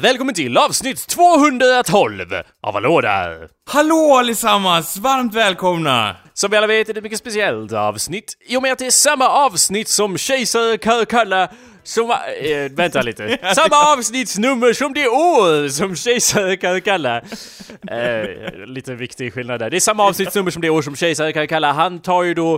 där! Välkommen till avsnitt 212 av Hallå där! Hallå allesammans! Varmt välkomna! Som vi alla vet är det ett mycket speciellt avsnitt i och med att det är samma avsnitt som Kejsare Karkalla som... Äh, vänta lite. Samma avsnittsnummer som det år som Kejsare Karkalla... Äh, lite viktig skillnad där. Det är samma avsnittsnummer som det år som Kejsare Karkalla. Han tar ju då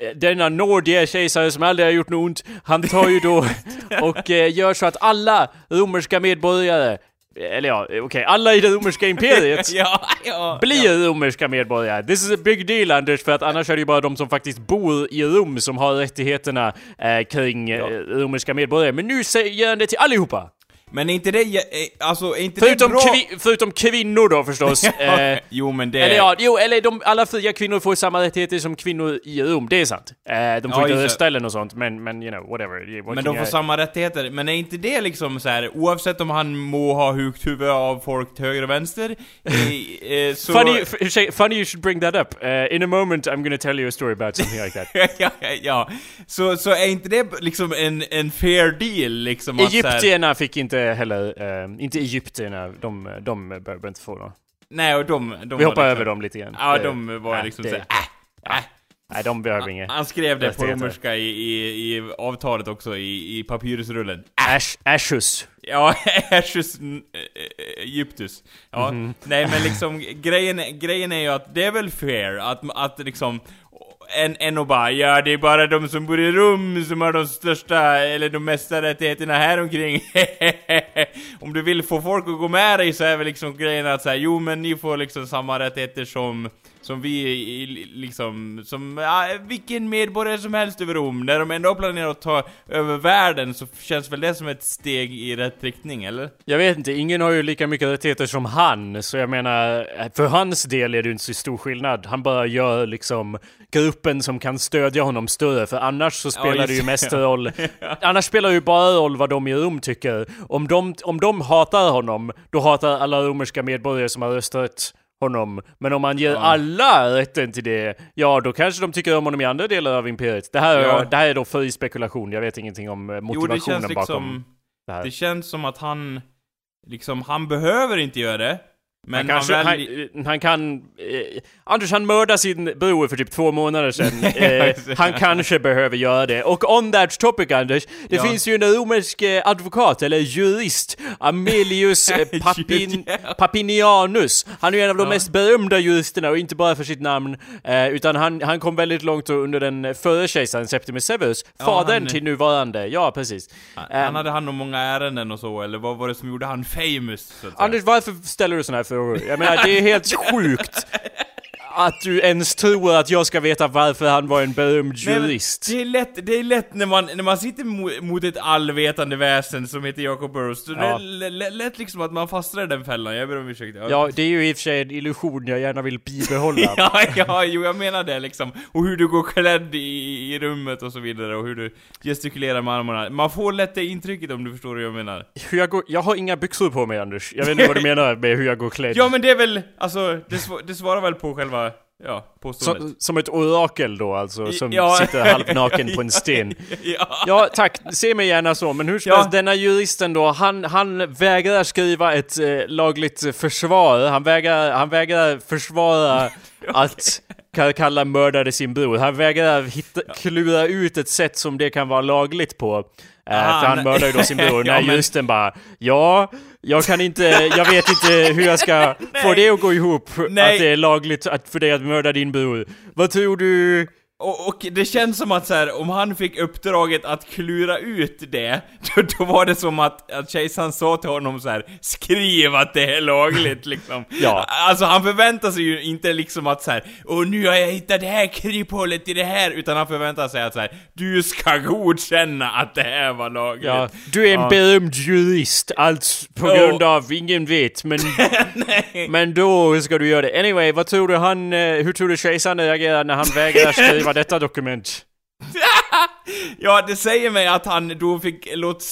eh, denna nådiga kejsare som aldrig har gjort något ont. Han tar ju då och äh, gör så att alla romerska medborgare eller ja, okej, okay. alla i det romerska imperiet ja, ja, blir ja. romerska medborgare. This is a big deal Anders, för att annars är det ju bara de som faktiskt bor i Rom som har rättigheterna eh, kring eh, romerska medborgare. Men nu säger han det till allihopa! Men är inte det, eh, alltså, är inte förutom det bra? Kvi, förutom kvinnor då förstås. eh, jo men det... Eller ja, jo, eller de, alla fria kvinnor får samma rättigheter som kvinnor i Rom, det är sant. Eh, de får ja, inte rösta eller något sånt, men, men you know, whatever. What men de får I... samma rättigheter, men är inte det liksom så här, oavsett om han må ha hukt huvud av folk till höger och vänster, eh, så... Funny, funny you should bring that up. Uh, in a moment I'm gonna tell you a story about something like that. ja, ja, så, så är inte det liksom en, en fair deal liksom? Egyptierna här... fick inte heller Uh, inte egyptierna, de, de behöver inte få något. Nej, och de... de Vi hoppar liksom, över dem lite grann. Ja, de var äh, liksom såhär, äh, äh. Nej, de behöver inget. Han skrev det på romerska i, i, i avtalet också, i, i papyrusrullen. Ash, Ashus. Ja, Ashus Egyptus. Ja, mm -hmm. nej men liksom grejen, grejen är ju att det är väl fair att, att liksom än, än att bara ja, det är bara de som bor i rum som har de största, eller de mesta rättigheterna här omkring. Om du vill få folk att gå med dig så är väl liksom grejen att säga jo men ni får liksom samma rättigheter som som vi liksom, som ja, vilken medborgare som helst över Rom. När de ändå planerar att ta över världen så känns väl det som ett steg i rätt riktning, eller? Jag vet inte, ingen har ju lika mycket rättigheter som han, så jag menar, för hans del är det ju inte så stor skillnad. Han bara gör liksom gruppen som kan stödja honom större, för annars så spelar ja, det ju mest roll, annars spelar det ju bara roll vad de i Rom tycker. Om de, om de hatar honom, då hatar alla romerska medborgare som har röstat honom. Men om man ger ja. alla rätten till det, ja då kanske de tycker om honom i andra delar av imperiet. Det här, ja. det här är då fri spekulation, jag vet ingenting om motivationen jo, det känns liksom, bakom det här. Det känns som att han, liksom, han behöver inte göra det. Men han, kanske, han, väl... han, han, kan... Eh, Anders han mördade sin bror för typ två månader sedan. eh, han kanske behöver göra det. Och on that topic Anders, det ja. finns ju en romersk eh, advokat, eller jurist, Amelius eh, Papin, Papinianus. Han är ju en av de ja. mest berömda juristerna, och inte bara för sitt namn, eh, utan han, han kom väldigt långt under den förre kejsaren Septimus Severus, ja, fadern till nuvarande. Ja, precis. Han, han hade hand om många ärenden och så, eller vad var det som gjorde han famous? Anders, varför ställer du såna här frågor. Jag menar, det är helt sjukt att du ens tror att jag ska veta varför han var en berömd jurist. det är lätt, det är lätt när man, när man sitter mot ett allvetande väsen som heter Jacob Burrows, ja. det är lätt liksom att man fastnar i den fällan, jag ber om ursäkt. Ja. det är ju i och för sig en illusion jag gärna vill bibehålla. ja, ja, jo jag menar det liksom. Och hur du går klädd i, i rummet och så vidare, och hur du gestikulerar med armarna. Man får lätt det intrycket om du förstår vad jag menar. Hur jag går, jag har inga byxor på mig Anders. Jag vet inte vad du menar med hur jag går klädd. Ja men det är väl, alltså, det, sv det svarar väl på själva Ja, som, som ett orakel då alltså, som ja. sitter halvnaken på en sten. ja. ja, tack. Se mig gärna så. Men hur som ja. denna juristen då, han, han vägrar skriva ett eh, lagligt försvar. Han vägrar, han vägrar försvara att Kalla mördade sin bror. Han vägrar hitta, klura ut ett sätt som det kan vara lagligt på. Uh, för han mördar ju då sin bror. ja, När just den bara Ja, jag kan inte, jag vet inte hur jag ska få det att gå ihop. Nej. Att det är lagligt att, för dig att mörda din bror. Vad tror du? Och, och, det känns som att så här, om han fick uppdraget att klura ut det, då, då var det som att, att kejsaren sa till honom så här: skriv att det är lagligt liksom. ja. Alltså han förväntar sig ju inte liksom att så här, och nu har jag hittat det här kryphålet i det här, utan han förväntar sig att så här, du ska godkänna att det här var lagligt. Ja, du är en ja. berömd jurist, allt på grund av, ingen vet, men, men då ska du göra det. Anyway, vad tror du han, eh, hur tror du kejsaren reagerar när han vägrar skriva var detta dokument? ja, det säger mig att han då fick låt,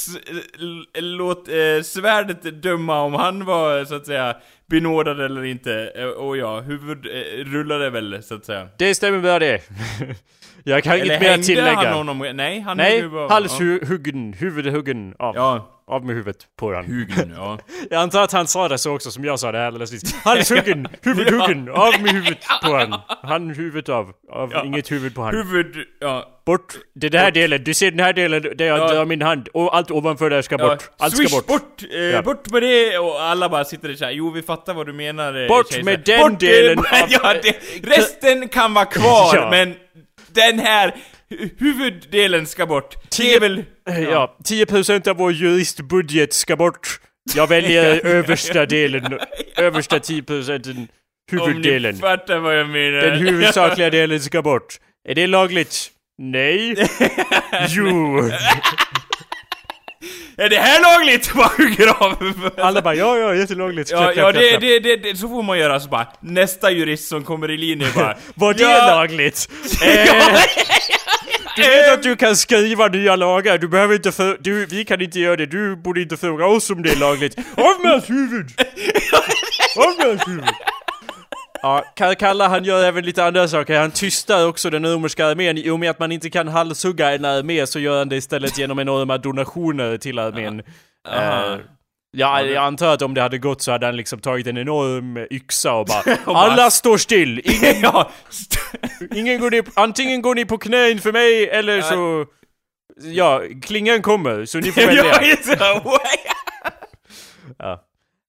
låt eh, svärdet döma om han var, så att säga, benådad eller inte. Eh, och ja, huvud eh, rullade väl, så att säga. Det stämmer bra det. Jag kan eller inget mer tillägga. han honom? Nej, han Nej, halshuggen, huvudhuggen av. Ja, Av med huvudet på han. Huggen, ja. jag antar att han sa det så också som jag sa det alldeles nyss. Halshuggen! Huvudhuggen! Av med huvudet på han. Han huvudet av. Av ja. inget huvud på han. Huvud, ja. Bort! Det här delen, du ser den här delen där jag ja. drar min hand. Och allt ovanför där ska ja. bort. Allt Swish, ska bort. bort! Eh, ja. Bort med det! Och alla bara sitter där såhär, jo vi fattar vad du menar eh, Bort tjejs. med den bort, delen av... ja, det, resten kan vara kvar, men den här huvuddelen ska bort. 10, väl, ja. ja, 10% av vår juristbudget ska bort. Jag väljer översta delen, översta 10% huvuddelen. Om ni fattar vad jag menar. Den huvudsakliga delen ska bort. Är det lagligt? Nej. jo. Är det här lagligt? Bara hugger av Alla bara ja, ja, jättelagligt. Ja, ja det, det, det, det, så får man göra så bara nästa jurist som kommer i linje bara Var det ja. lagligt? eh, du vet att du kan skriva nya lagar, du behöver inte för, du, vi kan inte göra det, du borde inte fråga oss om det är lagligt. Av med hans huvud! Av med hans huvud! Ja, Kalla han gör även lite andra saker. Han tystar också den romerska armén. I och med att man inte kan halshugga en armé så gör han det istället genom enorma donationer till armén. Uh, ja, jag antar att om det hade gått så hade han liksom tagit en enorm yxa och bara Alla står still! Ingen, ja. ingen går ner, antingen går ni på knä inför mig eller så... Ja, klingan kommer, så ni får välja. ja.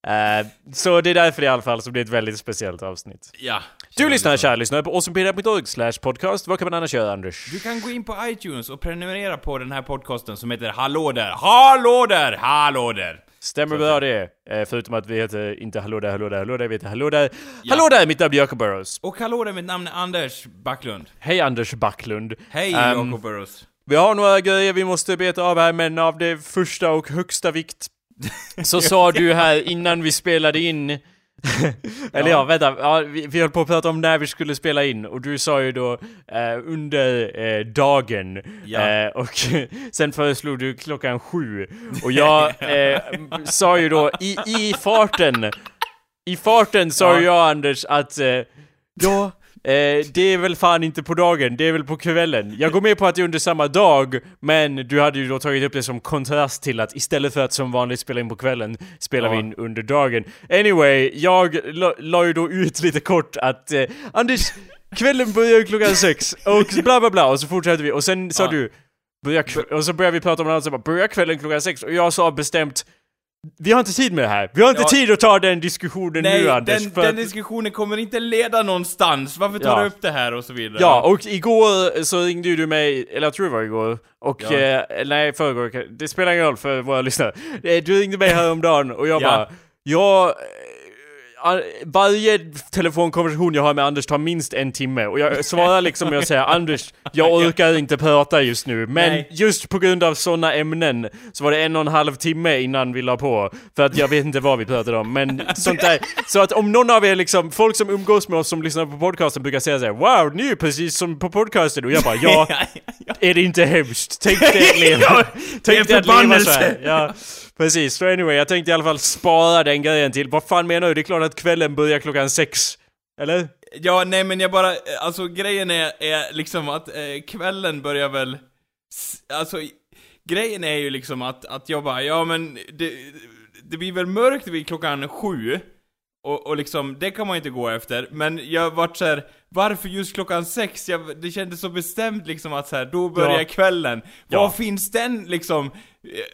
Uh, så det är därför i alla fall som det är ett väldigt speciellt avsnitt. Ja. Du lyssnar, kära lyssnare, på awesomepedia.org slash podcast. Vad kan man annars göra, Anders? Du kan gå in på iTunes och prenumerera på den här podcasten som heter Hallå där! Hallå där! Hallå där! Stämmer bra det. Eh, förutom att vi heter inte Hallå där, Hallå där, Hallå där, vi heter Hallå där. Ja. Hallå där, mitt namn är Jacob Burrows. Och hallå där, mitt namn är Anders Backlund. Hej Anders Backlund. Hej um, Jacob Burrows. Vi har några grejer vi måste beta av här, men av det första och högsta vikt så sa du här innan vi spelade in Eller ja, vänta, ja, vi, vi höll på att prata om när vi skulle spela in och du sa ju då eh, under eh, dagen. Ja. eh, och sen föreslog du klockan sju. Och jag eh, sa ju då i, i farten i farten sa ja. jag Anders att eh, ja Eh, det är väl fan inte på dagen, det är väl på kvällen. Jag går med på att det är under samma dag, men du hade ju då tagit upp det som kontrast till att istället för att som vanligt spela in på kvällen, spelar ja. vi in under dagen. Anyway, jag la ju då ut lite kort att eh, Anders, kvällen börjar klockan sex, och bla bla bla, och så fortsätter vi, och sen sa ja. du Börja och så började vi prata om något annat, så bara, börjar kvällen klockan sex? Och jag sa bestämt vi har inte tid med det här. Vi har inte ja. tid att ta den diskussionen Nej, nu Anders. Den, den diskussionen kommer inte leda någonstans. Varför tar ja. du upp det här och så vidare? Ja, och igår så ringde du mig, eller jag tror det var igår. Och, ja. eh, nej förrgår, det spelar ingen roll för våra lyssnare. Eh, du ringde mig häromdagen och jag ja. bara, jag varje telefonkonversation jag har med Anders tar minst en timme och jag svarar liksom med att säga Anders, jag orkar inte prata just nu. Men Nej. just på grund av sådana ämnen så var det en och en halv timme innan vi la på. För att jag vet inte vad vi pratade om. Men sånt där. Så att om någon av er liksom, folk som umgås med oss som lyssnar på podcasten brukar säga såhär Wow, ni är precis som på podcasten. Och jag bara ja, är det inte hemskt? Tänk dig att leva. Tänk dig att leva såhär. Ja. Precis, så anyway, jag tänkte i alla fall spara den grejen till, vad fan menar du? Det är klart att kvällen börjar klockan sex. Eller? Ja, nej men jag bara, alltså grejen är, är liksom att eh, kvällen börjar väl, alltså grejen är ju liksom att, att jag bara, ja men det, det blir väl mörkt vid klockan sju, och, och liksom, det kan man ju inte gå efter, men jag vart såhär, varför just klockan sex? Jag, det kändes så bestämt liksom att så här, då börjar ja. kvällen. Ja. Var finns den liksom,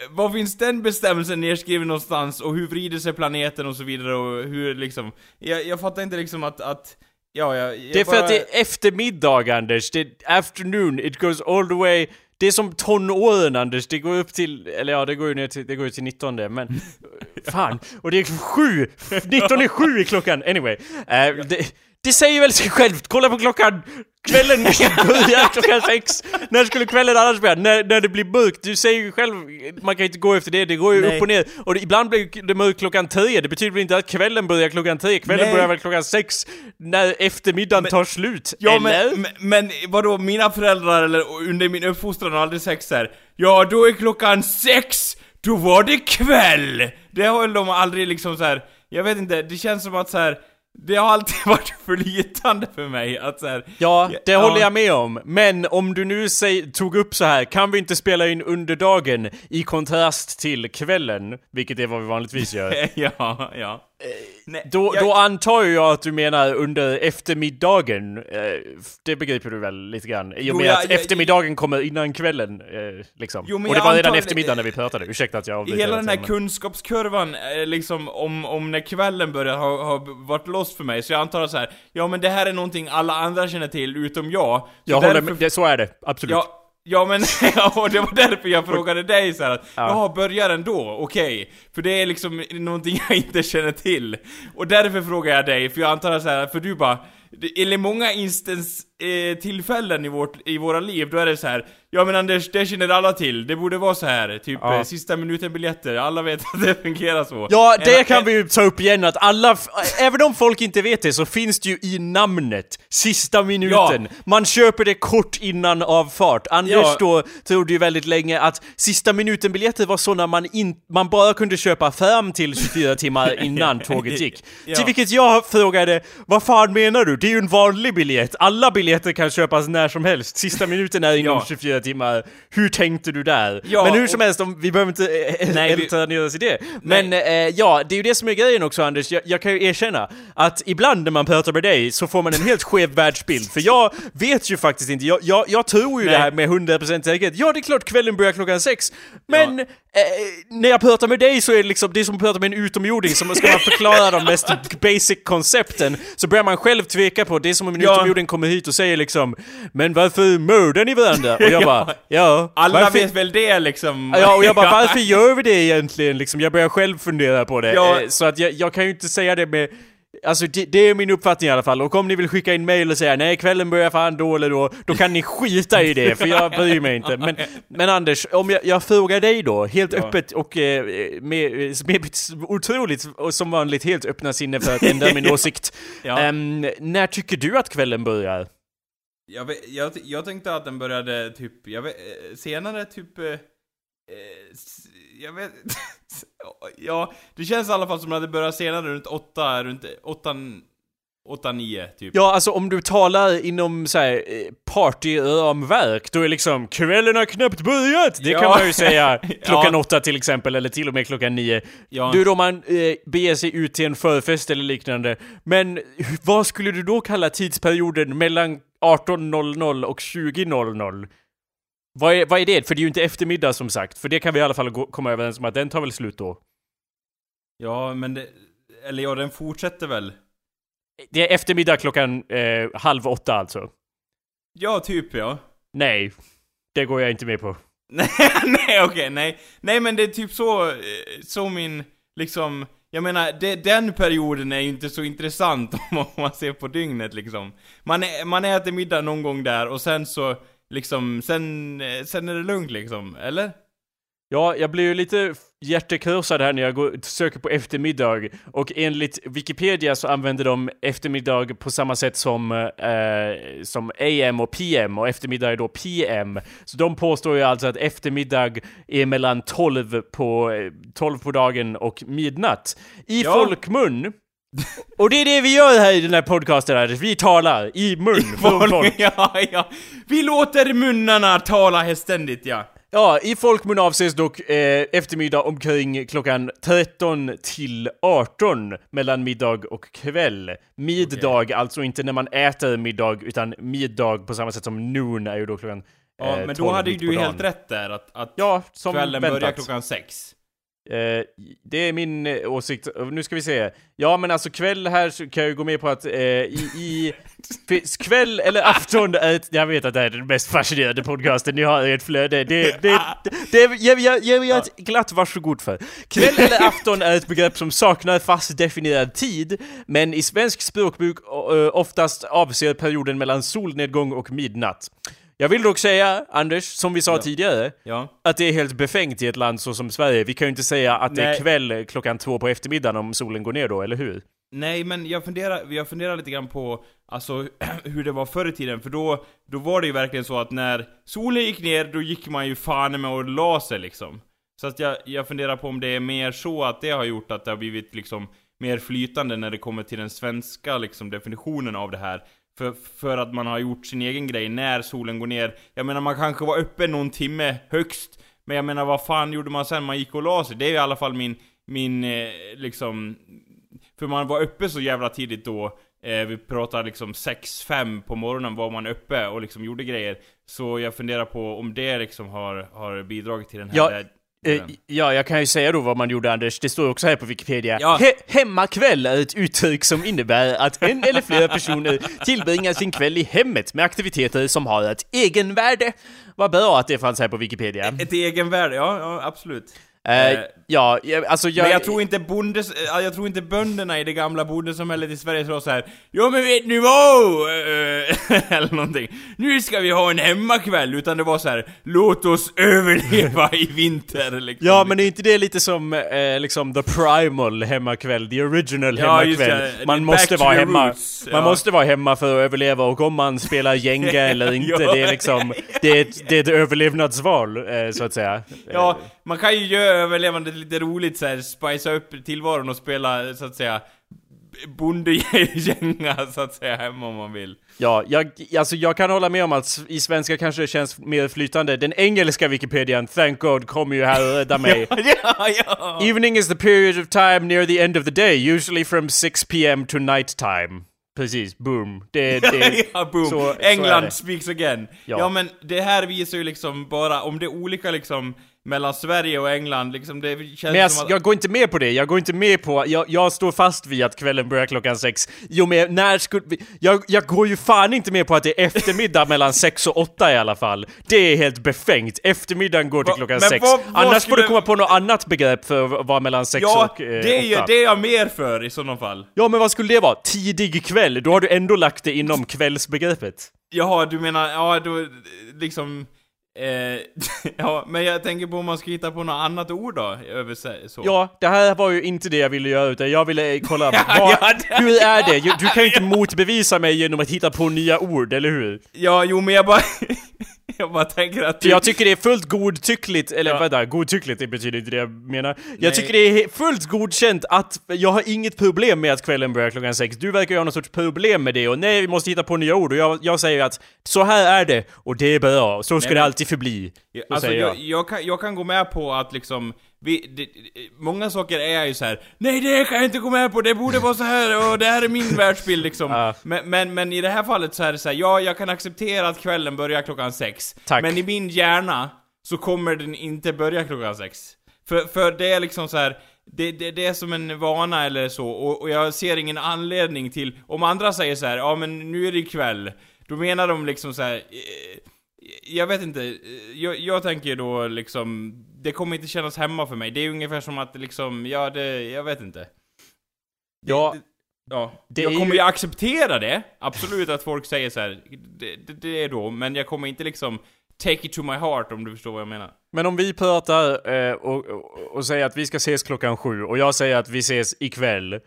var finns den bestämmelsen nedskriven någonstans? Och hur vrider sig planeten och så vidare? Och hur liksom, jag, jag fattar inte liksom att, att Ja, jag, jag det är bara... för att det är eftermiddag Anders, det är afternoon, it goes all the way. Det är som tonåren Anders, det går upp till, eller ja det går ju ner till, det går ju till 19 men Fan, och det är sju! 19 är sju i klockan, anyway. Uh, det, det säger väl sig självt, kolla på klockan! Kvällen börjar klockan sex! När skulle kvällen annars börja? När, när det blir mörkt, du säger ju själv, man kan inte gå efter det, det går ju Nej. upp och ner. Och det, ibland blir det mörkt klockan tre, det betyder väl inte att kvällen börjar klockan tre, kvällen Nej. börjar väl klockan sex, när eftermiddagen men, tar slut. Ja eller? men, men, men vadå, mina föräldrar eller under min uppfostran har aldrig sagt såhär, ja då är klockan sex, då var det kväll! Det har väl de aldrig liksom så här. jag vet inte, det känns som att så här det har alltid varit flytande för mig att så här, Ja, det ja. håller jag med om. Men om du nu säg, tog upp så här, kan vi inte spela in under dagen i kontrast till kvällen? Vilket är vad vi vanligtvis gör. ja, ja. Nej, då, jag... då antar jag att du menar under eftermiddagen. Eh, det begriper du väl lite grann? I och med jo, jag, att jag, eftermiddagen kommer innan kvällen, eh, liksom. Jo, och det var redan eftermiddag när vi pratade, ursäkta att jag avbryter. Hela den här kunskapskurvan, eh, liksom om, om när kvällen börjar ha, ha varit lost för mig, så jag antar att så här, ja men det här är någonting alla andra känner till, utom jag. jag håller med, det, så är det, absolut. Ja, Ja men, ja, det var därför jag frågade dig så att, ja. jaha, börjar den då? Okej. Okay. För det är liksom någonting jag inte känner till. Och därför frågar jag dig, för jag antar att så här, för du bara, eller många instans, eh, tillfällen i, vårt, i våra liv, då är det så här. Ja men Anders, det känner alla till. Det borde vara så här. Typ ja. eh, sista minuten-biljetter. Alla vet att det fungerar så. Ja, det en, kan en, vi ju ta upp igen att alla, även om folk inte vet det så finns det ju i namnet. Sista minuten. Ja. Man köper det kort innan avfart. Anders ja. då trodde ju väldigt länge att sista minuten-biljetter var sådana man, in, man bara kunde köpa fram till 24 timmar innan tåget gick. ja. Till vilket jag frågade, vad fan menar du? Det är ju en vanlig biljett. Alla biljetter kan köpas när som helst. Sista minuten är inom 24 fyra timmar. Hur tänkte du där? Ja, men hur som helst, om, vi behöver inte äh, nej, vi... ner oss i det. Men äh, ja, det är ju det som är grejen också Anders. Jag, jag, kan ju erkänna att ibland när man pratar med dig så får man en helt skev världsbild. För jag vet ju faktiskt inte, jag, jag, jag tror ju nej. det här med 100% säkerhet. Ja, det är klart kvällen börjar klockan sex. Men ja. Eh, när jag pratar med dig så är det liksom, det är som att prata med en utomjording, som ska man förklara de mest basic koncepten, så börjar man själv tveka på, det är som om en ja. utomjording kommer hit och säger liksom Men varför mördar ni varandra? Och jag bara, ja Alla varför... vet väl det liksom? Ja, och jag bara, varför gör vi det egentligen liksom? Jag börjar själv fundera på det. Ja. Eh, så att jag, jag kan ju inte säga det med Alltså det, det, är min uppfattning i alla fall, och om ni vill skicka in mail och säga nej kvällen börjar fan då eller då, då kan ni skita i det för jag bryr mig inte. Men, men Anders, om jag, jag frågar dig då, helt ja. öppet och eh, med, med otroligt och som vanligt helt öppna sinne för att ändra min åsikt. Ja. Um, när tycker du att kvällen börjar? Jag, vet, jag, jag tänkte att den började typ, jag vet, eh, senare typ... Eh, eh jag vet Ja, det känns i alla fall som att det börjar senare runt åtta, runt åtta, åtta, nio typ. Ja, alltså om du talar inom såhär eh, partyramverk, då är liksom kvällen har knappt börjat! Det ja. kan man ju säga klockan ja. åtta till exempel, eller till och med klockan nio. Ja. Du då man eh, beger sig ut till en förfest eller liknande. Men vad skulle du då kalla tidsperioden mellan 18.00 och 20.00? Vad är, vad är det? För det är ju inte eftermiddag som sagt, för det kan vi i alla fall gå, komma överens om att den tar väl slut då? Ja, men det... Eller ja, den fortsätter väl? Det är eftermiddag klockan eh, halv åtta alltså? Ja, typ ja. Nej. Det går jag inte med på. nej, okej, okay, nej. Nej men det är typ så, eh, så min, liksom, jag menar, det, den perioden är ju inte så intressant om man ser på dygnet liksom. Man, är, man äter middag någon gång där och sen så liksom, sen, eh, sen är det lugnt liksom, eller? Ja, jag blir ju lite hjärtekrossad här när jag går, söker på eftermiddag och enligt Wikipedia så använder de eftermiddag på samma sätt som, eh, som AM och PM och eftermiddag är då PM. Så de påstår ju alltså att eftermiddag är mellan 12 på, 12 på dagen och midnatt. I ja. folkmun och det är det vi gör här i den här podcasten, här. vi talar i mun från folk. ja, ja. Vi låter munnarna tala här ständigt, ja. Ja, i folkmun avses dock eh, eftermiddag omkring klockan 13 till 18 mellan middag och kväll. Middag, okay. alltså inte när man äter middag, utan middag på samma sätt som noon är ju då klockan Ja, eh, men då hade ju du helt rätt där, att, att ja, kvällen väntat. börjar klockan 6. Eh, det är min eh, åsikt. Nu ska vi se. Ja, men alltså kväll här så kan jag ju gå med på att eh, i, i kväll eller afton är ett, Jag vet att det här är den mest fascinerande podcasten ni har i ert flöde. Det, det, det, ger jag, jag, jag ett glatt varsågod för. Kväll eller afton är ett begrepp som saknar fast definierad tid, men i svensk språkbruk eh, oftast avser perioden mellan solnedgång och midnatt. Jag vill dock säga, Anders, som vi sa ja. tidigare, ja. att det är helt befängt i ett land så som Sverige. Vi kan ju inte säga att Nej. det är kväll klockan två på eftermiddagen om solen går ner då, eller hur? Nej, men jag funderar, jag funderar lite grann på, alltså, hur det var förr i tiden, för då, då var det ju verkligen så att när solen gick ner, då gick man ju fan med och la sig liksom. Så att jag, jag funderar på om det är mer så att det har gjort att det har blivit liksom mer flytande när det kommer till den svenska liksom definitionen av det här. För, för att man har gjort sin egen grej när solen går ner. Jag menar man kanske var uppe någon timme högst. Men jag menar vad fan gjorde man sen? Man gick och la sig. Det är i alla fall min, min eh, liksom... För man var uppe så jävla tidigt då. Eh, vi pratar liksom 6-5 på morgonen var man uppe och liksom gjorde grejer. Så jag funderar på om det liksom har, har bidragit till den här... Ja. Ja, jag kan ju säga då vad man gjorde Anders. Det står också här på Wikipedia. Ja. He hemmakväll är ett uttryck som innebär att en eller flera personer tillbringar sin kväll i hemmet med aktiviteter som har ett egenvärde. Vad bra att det fanns här på Wikipedia. Ett egenvärde, ja, ja absolut. Uh, ja, alltså jag... Men jag tror inte bondes, jag tror inte bönderna i det gamla bondesamhället i Sverige sa så här. Jo men vet ni vad? Uh, eller någonting. Nu ska vi ha en hemmakväll, utan det var så här. Låt oss överleva i vinter liksom. Ja men är inte det lite som eh, liksom the primal hemmakväll, the original ja, hemmakväll? Man måste vara hemma. Roots, man måste vara hemma för att överleva och om man spelar Jenga eller inte, det är liksom... Det är ett, det är ett överlevnadsval, eh, så att säga. Ja, man kan ju göra överlevande lite roligt såhär, spicea upp tillvaron och spela så att säga bondegänga så att säga hemma om man vill. Ja, jag, alltså jag kan hålla med om att i svenska kanske det känns mer flytande. Den engelska Wikipedian, thank God, kommer ju här och rädda mig. ja, ja. Evening is the period of time near the end of the day, usually from 6 pm to night time. Precis, boom. Det, det, ja, boom. Så, England så speaks again. Ja. ja men det här visar ju liksom bara, om det är olika liksom mellan Sverige och England, liksom det känns Men jag, som att... jag går inte med på det, jag går inte med på, jag, jag står fast vid att kvällen börjar klockan sex. Jo men när skulle vi, jag, jag går ju fan inte med på att det är eftermiddag mellan sex och åtta i alla fall. Det är helt befängt. Eftermiddagen går till klockan men sex. Vad, vad Annars skulle... får du komma på något annat begrepp för att vara mellan sex ja, och eh, det är, åtta. det är jag mer för i sådana fall. Ja men vad skulle det vara? Tidig kväll? Då har du ändå lagt det inom kvällsbegreppet. Jaha, du menar, ja då liksom... Eh, ja, men jag tänker på om man ska hitta på något annat ord då, över så. Ja, det här var ju inte det jag ville göra, utan jag ville eh, kolla, vad, ja, det, hur är det? Du kan ju inte motbevisa mig genom att hitta på nya ord, eller hur? Ja, jo men jag bara... jag bara tänker att du... Jag tycker det är fullt godtyckligt, eller ja. vänta, godtyckligt det betyder inte det jag menar. Jag Nej. tycker det är fullt godkänt att jag har inget problem med att kvällen börjar klockan sex. Du verkar ju ha någon sorts problem med det och nej, vi måste hitta på nya ord och jag, jag säger att så här är det och det är bra, så ska Nej, det alltid förbli. Så alltså jag. Jag, jag, kan, jag kan gå med på att liksom vi, det, många saker är ju så här. Nej det kan jag inte gå med på, det borde vara så här och det här är min världsbild liksom. Uh. Men, men, men, i det här fallet så är det så här, ja jag kan acceptera att kvällen börjar klockan sex. Tack. Men i min hjärna så kommer den inte börja klockan sex. För, för det är liksom så här, det, det, det, är som en vana eller så, och, och, jag ser ingen anledning till, om andra säger så här, ja men nu är det kväll, då menar de liksom så här, eh, jag vet inte, jag, jag tänker då liksom, det kommer inte kännas hemma för mig. Det är ungefär som att liksom, ja det, jag vet inte. Ja. Det, ja. Det jag kommer ju acceptera det, absolut att folk säger så här, det, det, det, är då, men jag kommer inte liksom take it to my heart om du förstår vad jag menar. Men om vi pratar eh, och, och, och säger att vi ska ses klockan sju och jag säger att vi ses ikväll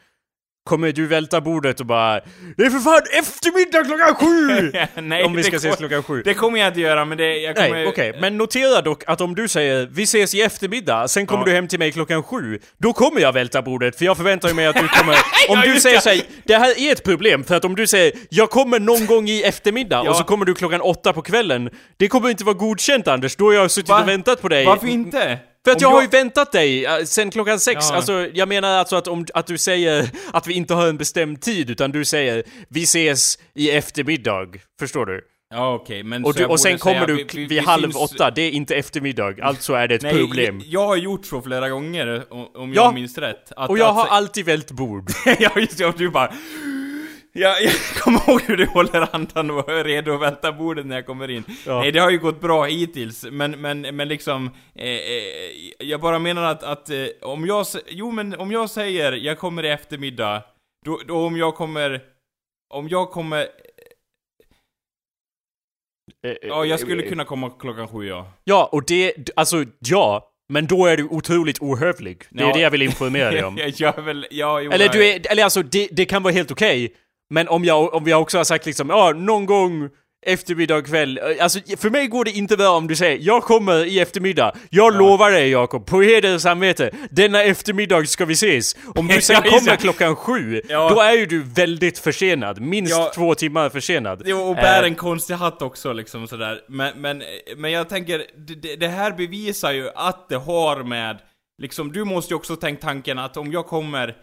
kommer du välta bordet och bara Det är för fan eftermiddag klockan sju! Nej, om vi ska ses klockan sju. Det kommer jag inte göra, men det, jag kommer... Nej, okej. Okay. Men notera dock att om du säger Vi ses i eftermiddag, sen kommer ja. du hem till mig klockan sju. Då kommer jag välta bordet, för jag förväntar mig att du kommer... Om du säger såhär, det här är ett problem, för att om du säger Jag kommer någon gång i eftermiddag, ja. och så kommer du klockan åtta på kvällen. Det kommer inte vara godkänt Anders, då har jag suttit Va? och väntat på dig. Varför inte? För att jag, jag, har ju väntat dig uh, sen klockan sex. Ja. Alltså, jag menar alltså att, om, att du säger att vi inte har en bestämd tid, utan du säger vi ses i eftermiddag. Förstår du? Ja okej, okay, men Och, du, och sen kommer du vi, vi, vid halv finns... åtta, det är inte eftermiddag, alltså är det ett Nej, problem. Jag, har gjort så flera gånger, om jag minns rätt. Att, och jag att, har alltid vält bord. ja just det, och du bara jag, jag kommer ihåg hur du håller andan och är redo att välta bordet när jag kommer in. Ja. Nej, det har ju gått bra hittills, men, men, men liksom... Eh, eh, jag bara menar att, att eh, om jag... Jo, men om jag säger jag kommer i eftermiddag, då, då om jag kommer... Om jag kommer... Eh, ja, jag skulle kunna komma klockan sju, ja. Ja, och det... Alltså, ja. Men då är du otroligt ohövlig. Det är ja. det jag vill informera dig om. jag väl, ja, jo, eller du är, eller alltså det, det kan vara helt okej. Okay, men om, jag, om vi också har sagt liksom, ja, någon gång eftermiddag, kväll. Alltså för mig går det inte bra om du säger jag kommer i eftermiddag. Jag ja. lovar dig Jakob, på heder och samvete. Denna eftermiddag ska vi ses. Om du sen kommer klockan sju, ja. då är ju du väldigt försenad. Minst ja. två timmar försenad. Jo, och bär äh. en konstig hatt också liksom sådär. Men, men, men jag tänker, det, det här bevisar ju att det har med, liksom du måste ju också tänka tanken att om jag kommer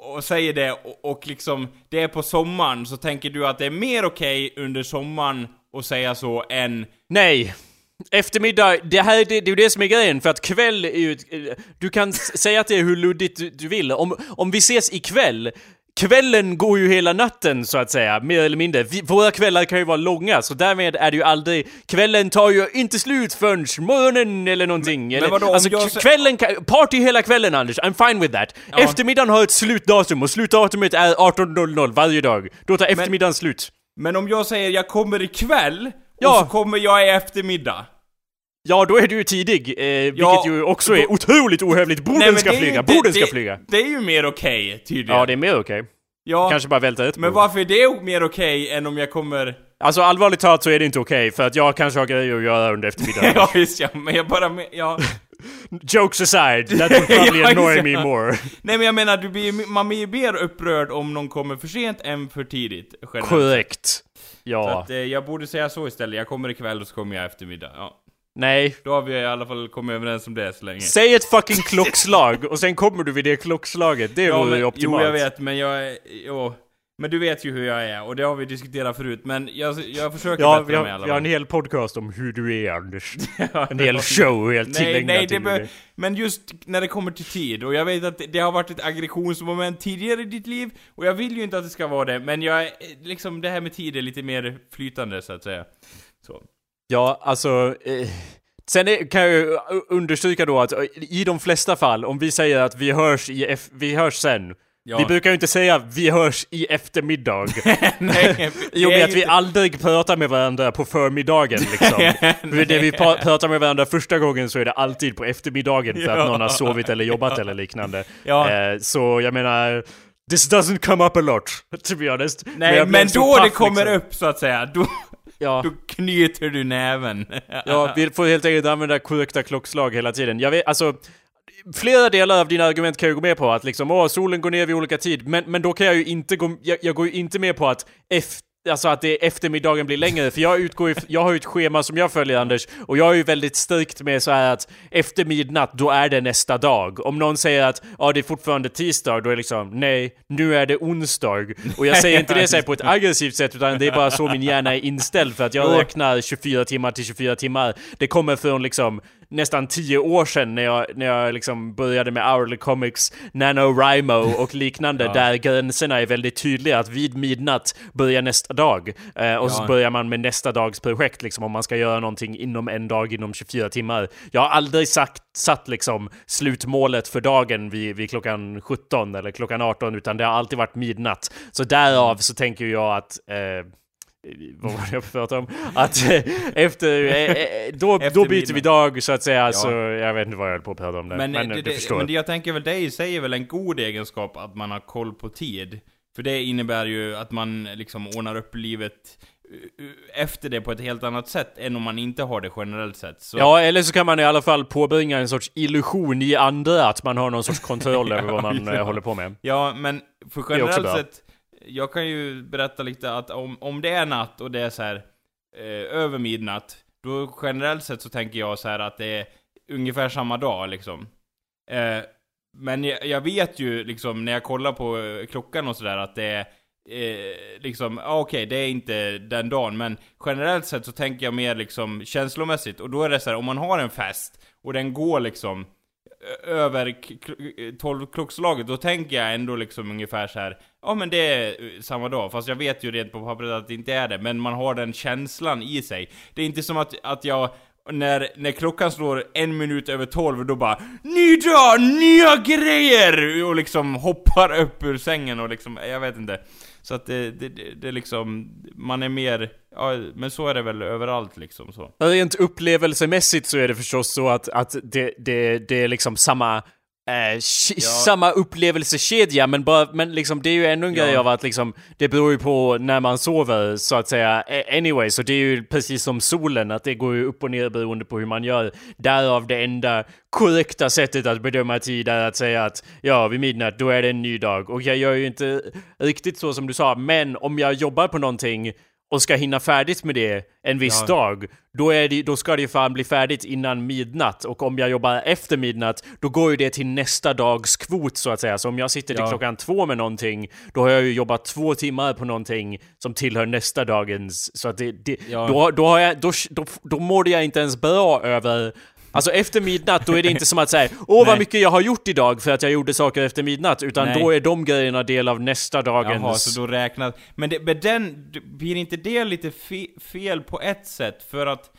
och säger det och, och liksom det är på sommaren så tänker du att det är mer okej okay under sommaren att säga så än... Nej! Eftermiddag, det här det, det är ju det som är grejen, för att kväll är ju... Du kan säga att det är hur luddigt du, du vill. Om, om vi ses ikväll, Kvällen går ju hela natten så att säga, mer eller mindre. Vi, våra kvällar kan ju vara långa, så därmed är det ju aldrig... Kvällen tar ju inte slut förrän morgonen eller någonting. Men, eller, men vadå, alltså jag... kvällen kan... Party hela kvällen Anders, I'm fine with that. Ja. Eftermiddagen har ett slutdatum och slutdatumet är 18.00 varje dag. Då tar eftermiddagen men, slut. Men om jag säger jag kommer ikväll, ja. och så kommer jag i eftermiddag. Ja, då är du ju tidig, eh, vilket ja, ju också är otroligt ohövligt. Boden ska flyga, Boden ska flyga! Det är ju mer okej, okay, tydligen. Ja, det är mer okej. Okay. Ja. Kanske bara välta ett Men varför är det mer okej okay än om jag kommer... Alltså allvarligt talat så är det inte okej, för att jag kanske har grejer att göra under eftermiddagen. ja, visst ja, men jag bara... Ja. Jokes aside, that would probably annoy me more. Nej men jag menar, du blir, man blir mer upprörd om någon kommer för sent än för tidigt. Generellt. Korrekt. Ja. Så att, eh, jag borde säga så istället, jag kommer ikväll och så kommer jag eftermiddag. Ja. Nej. Då har vi i alla fall kommit överens om det så länge. Säg ett fucking klockslag och sen kommer du vid det klockslaget. Det ja, vore ju optimalt. Jo, jag vet, men jag. Jo. Men du vet ju hur jag är, och det har vi diskuterat förut, men jag, jag försöker ja, bättra mig i alla fall. Ja, vi har en hel podcast om hur du är Anders. en hel show helt tillägnad nej, till det. Men just när det kommer till tid, och jag vet att det har varit ett aggressionsmoment tidigare i ditt liv, och jag vill ju inte att det ska vara det, men jag, liksom det här med tid är lite mer flytande så att säga. Så. Ja, alltså... Eh, sen är, kan jag ju understryka då att eh, i de flesta fall, om vi säger att vi hörs, i vi hörs sen, Ja. Vi brukar ju inte säga vi hörs i eftermiddag. Nej, I och med att vi aldrig pratar med varandra på förmiddagen liksom. Nej. Det vi pratar med varandra första gången så är det alltid på eftermiddagen för ja. att någon har sovit eller jobbat eller liknande. Ja. Eh, så jag menar, this doesn't come up a lot, to be honest. Nej, men, men då det kommer liksom. upp så att säga, då, Ja. Då knyter du näven. ja, vi får helt enkelt använda korrekta klockslag hela tiden. Jag vet, alltså... Flera delar av dina argument kan jag gå med på, att liksom åh, solen går ner vid olika tid, men, men då kan jag ju inte gå, jag, jag går ju inte med på att efter Alltså att det eftermiddagen blir längre, för jag utgår ju, jag har ju ett schema som jag följer Anders, och jag är ju väldigt strikt med så här att efter midnatt, då är det nästa dag. Om någon säger att ja, det är fortfarande tisdag, då är det liksom nej, nu är det onsdag. Och jag säger inte det så på ett aggressivt sätt, utan det är bara så min hjärna är inställd, för att jag räknar 24 timmar till 24 timmar. Det kommer från liksom nästan tio år sedan när jag, när jag liksom började med Hourly Comics, NaNoWriMo och liknande, ja. där gränserna är väldigt tydliga. Att vid midnatt börjar nästa dag. Eh, och ja. så börjar man med nästa dags projekt, liksom om man ska göra någonting inom en dag, inom 24 timmar. Jag har aldrig sagt, satt liksom slutmålet för dagen vid, vid klockan 17 eller klockan 18, utan det har alltid varit midnatt. Så därav så tänker jag att eh, vad var det jag pratade om? Att eh, efter, eh, eh, då, efter då byter vi dag så att säga, ja. så jag vet inte vad jag höll på att prata om där. Men, men det, det, förstår. Men det jag tänker väl, det är väl en god egenskap att man har koll på tid. För det innebär ju att man liksom ordnar upp livet efter det på ett helt annat sätt än om man inte har det generellt sett. Så... Ja, eller så kan man i alla fall påbringa en sorts illusion i andra, att man har någon sorts kontroll över vad man ja. håller på med. Ja, men för generellt sett jag kan ju berätta lite att om, om det är natt och det är så här eh, över midnatt, då generellt sett så tänker jag så här att det är ungefär samma dag liksom. Eh, men jag, jag, vet ju liksom när jag kollar på eh, klockan och sådär att det är eh, liksom, ah, okej okay, det är inte den dagen, men generellt sett så tänker jag mer liksom känslomässigt. Och då är det så här, om man har en fest och den går liksom över 12 klockslaget, då tänker jag ändå liksom ungefär så här. Ja men det är eh, samma dag, fast jag vet ju rent på pappret att det inte är det, men man har den känslan i sig. Det är inte som att, att jag när, när klockan slår en minut över tolv, då bara Ny dag, nya grejer! Och liksom hoppar upp ur sängen och liksom, jag vet inte. Så att det, det, det, det liksom, man är mer, ja men så är det väl överallt liksom så. Rent upplevelsemässigt så är det förstås så att, att det, det, det är liksom samma Eh, ja. samma upplevelsekedja men bara, men liksom det är ju ännu en ja. grej av att liksom det beror ju på när man sover så att säga anyway så det är ju precis som solen att det går ju upp och ner beroende på hur man gör. Därav det enda korrekta sättet att bedöma tid är att säga att ja, vid midnatt då är det en ny dag och jag gör ju inte riktigt så som du sa men om jag jobbar på någonting och ska hinna färdigt med det en viss ja. dag, då, är det, då ska det ju fan bli färdigt innan midnatt. Och om jag jobbar efter midnatt, då går ju det till nästa dags kvot så att säga. Så om jag sitter till ja. klockan två med någonting, då har jag ju jobbat två timmar på någonting som tillhör nästa dagens. Så att det, det ja. då, då, har jag, då, då, då mådde jag inte ens bra över Alltså efter midnatt, då är det inte som att säga Åh vad mycket jag har gjort idag för att jag gjorde saker efter midnatt. Utan Nej. då är de grejerna del av nästa dagens... Jaha, så då räknas... Men, det, men den, blir inte det lite fe, fel på ett sätt? För att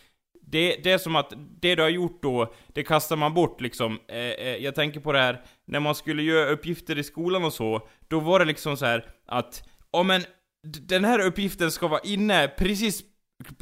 det, det är som att det du har gjort då, det kastar man bort liksom. Eh, eh, jag tänker på det här, när man skulle göra uppgifter i skolan och så, då var det liksom så här att, ja men, den här uppgiften ska vara inne precis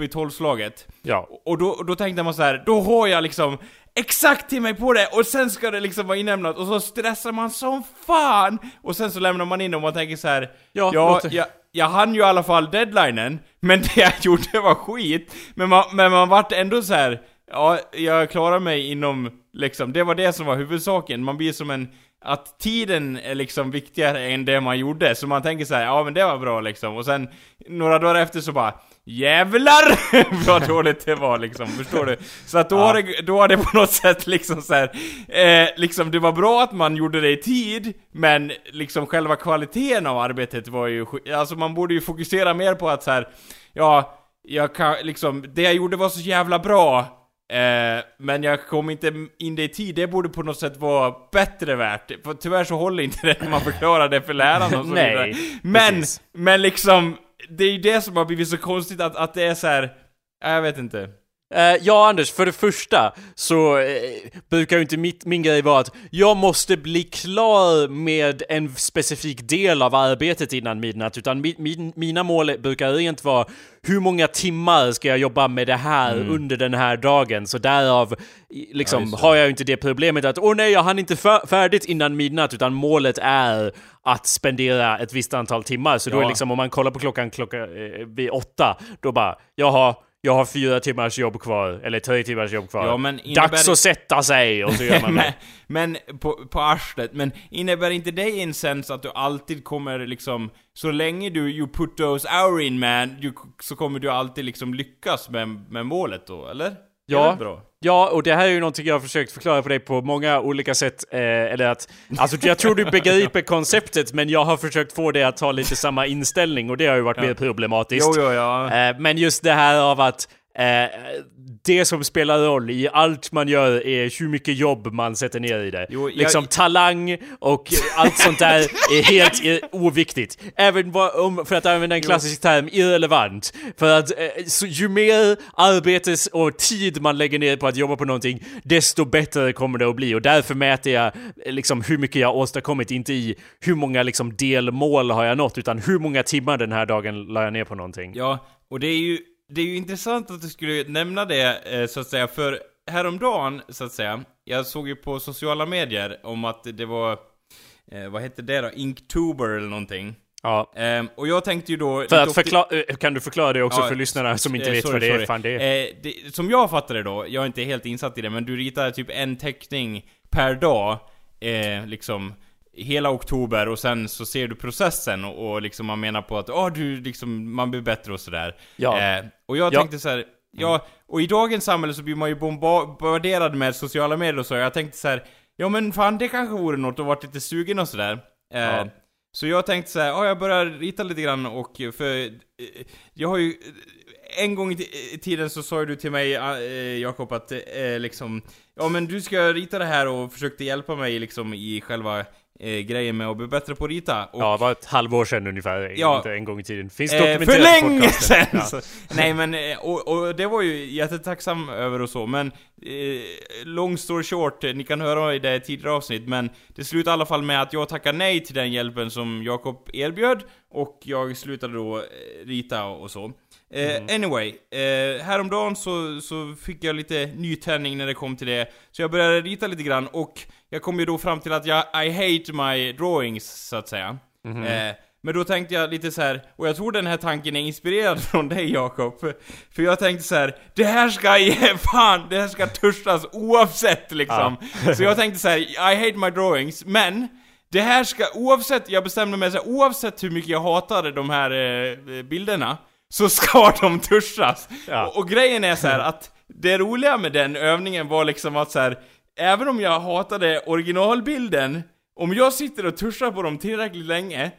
i tolvslaget. Ja. Och då, och då tänkte man så här, då har jag liksom exakt till mig på det och sen ska det liksom vara inlämnat och så stressar man som fan! Och sen så lämnar man in och man tänker så här, ja, ja jag, jag hann ju i alla fall deadlinen, men det jag gjorde var skit. Men man, men man vart ändå så här, ja, jag klarar mig inom, liksom, det var det som var huvudsaken. Man blir som en, att tiden är liksom viktigare än det man gjorde, så man tänker så här, ja men det var bra liksom. Och sen, några dagar efter så bara, Jävlar vad dåligt det var liksom, förstår du? Så att då, ja. har det, då har det på något sätt liksom så här, eh, liksom det var bra att man gjorde det i tid, men liksom själva kvaliteten av arbetet var ju, alltså man borde ju fokusera mer på att så här, ja, jag kan liksom, det jag gjorde var så jävla bra, eh, men jag kom inte in det i tid, det borde på något sätt vara bättre värt. För tyvärr så håller inte det när man förklarar det för lärarna och så Nej, vidare. Men, precis. men liksom det är ju det som har blivit så konstigt att, att det är så här. jag vet inte. Uh, ja, Anders, för det första så uh, brukar ju inte mitt, min grej vara att jag måste bli klar med en specifik del av arbetet innan midnatt, utan mi, min, mina mål brukar rent vara hur många timmar ska jag jobba med det här mm. under den här dagen? Så därav liksom ja, har jag ju inte det problemet att åh nej, jag hann inte färdigt innan midnatt, utan målet är att spendera ett visst antal timmar. Så ja. då är liksom, om man kollar på klockan klocka, eh, vid åtta, då bara, jag har jag har fyra timmars jobb kvar, eller tre timmars jobb kvar. Ja, men innebär... Dags att sätta sig! Och så gör man det. men, på, på arslet, men innebär inte det en sens att du alltid kommer liksom, så länge du you put those hour in man, you, så kommer du alltid liksom lyckas med, med målet då, eller? Ja, bra. ja, och det här är ju någonting jag har försökt förklara för dig på många olika sätt. Eh, eller att, alltså jag tror du begriper konceptet, men jag har försökt få dig att ha lite samma inställning och det har ju varit ja. mer problematiskt. Jo, jo, ja. Eh, men just det här av att Eh, det som spelar roll i allt man gör är hur mycket jobb man sätter ner i det. Jo, jag... Liksom talang och allt sånt där är helt är oviktigt. Även om, för att använda en klassisk term, irrelevant. För att eh, ju mer arbete och tid man lägger ner på att jobba på någonting, desto bättre kommer det att bli. Och därför mäter jag eh, liksom hur mycket jag åstadkommit, inte i hur många liksom delmål har jag nått, utan hur många timmar den här dagen la jag ner på någonting. Ja, och det är ju det är ju intressant att du skulle nämna det, eh, så att säga, för häromdagen, så att säga, jag såg ju på sociala medier om att det var, eh, vad hette det då, Inktober eller någonting. Ja. Um, och jag tänkte ju då... För att förklara, eh, kan du förklara det också ja, för lyssnarna som inte vet sorry, vad det sorry. är? Fan det är. Eh, det, som jag fattar det då, jag är inte helt insatt i det, men du ritar typ en teckning per dag, eh, liksom hela oktober och sen så ser du processen och, och liksom man menar på att åh, du liksom, man blir bättre och sådär. Ja. Eh, och jag tänkte ja. så här, ja, och i dagens samhälle så blir man ju bombarderad med sociala medier och så, jag tänkte så här, ja men fan det kanske vore något att varit lite sugen och sådär. Eh, ja. Så jag tänkte så här, ja jag börjar rita lite grann och för, eh, jag har ju en gång i tiden så sa du till mig, Jakob, att liksom, ja men du ska rita det här och försökte hjälpa mig liksom i själva eh, grejen med att bli bättre på att rita. Och, ja, det var ett halvår sedan ungefär, ja, inte en gång i tiden. Finns eh, För länge sedan! Ja. Nej men, eh, och, och, det var ju jättetacksam över och så, men eh, long story short, ni kan höra i det tidigare avsnitt, men det slutade i alla fall med att jag tackade nej till den hjälpen som Jakob erbjöd, och jag slutade då eh, rita och så. Eh, mm. Anyway, eh, häromdagen så, så fick jag lite nytändning när det kom till det, så jag började rita lite grann och jag kom ju då fram till att jag I hate my drawings, så att säga. Mm. Eh, men då tänkte jag lite så här, och jag tror den här tanken är inspirerad från dig Jakob. För, jag tänkte så här, det här ska ge fan, det här ska törstas oavsett liksom. Ja. så jag tänkte så här, I hate my drawings, men det här ska, oavsett, jag bestämde mig så här, oavsett hur mycket jag hatade de här eh, bilderna, så ska de tuschas. Ja. Och, och, grejen är så här, att det roliga med den övningen var liksom att så här, även om jag hatade originalbilden, om jag sitter och tuschar på dem tillräckligt länge,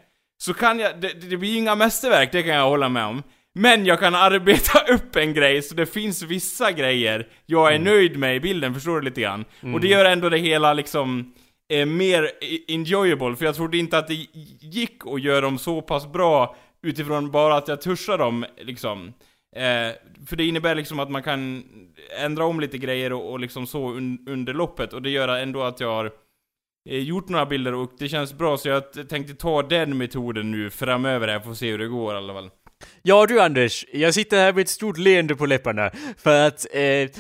så kan jag, det, det blir inga mästerverk, det kan jag hålla med om. Men jag kan arbeta upp en grej, så det finns vissa grejer jag är mm. nöjd med i bilden, förstår du lite grann? Mm. Och det gör ändå det hela liksom eh, mer enjoyable, för jag trodde inte att det gick att göra dem så pass bra utifrån bara att jag tuschar dem, liksom. Eh, för det innebär liksom att man kan ändra om lite grejer och, och liksom så un, under loppet, och det gör ändå att jag har eh, gjort några bilder och det känns bra, så jag tänkte ta den metoden nu framöver här, får se hur det går i alla fall. Ja du Anders, jag sitter här med ett stort leende på läpparna, för att eh,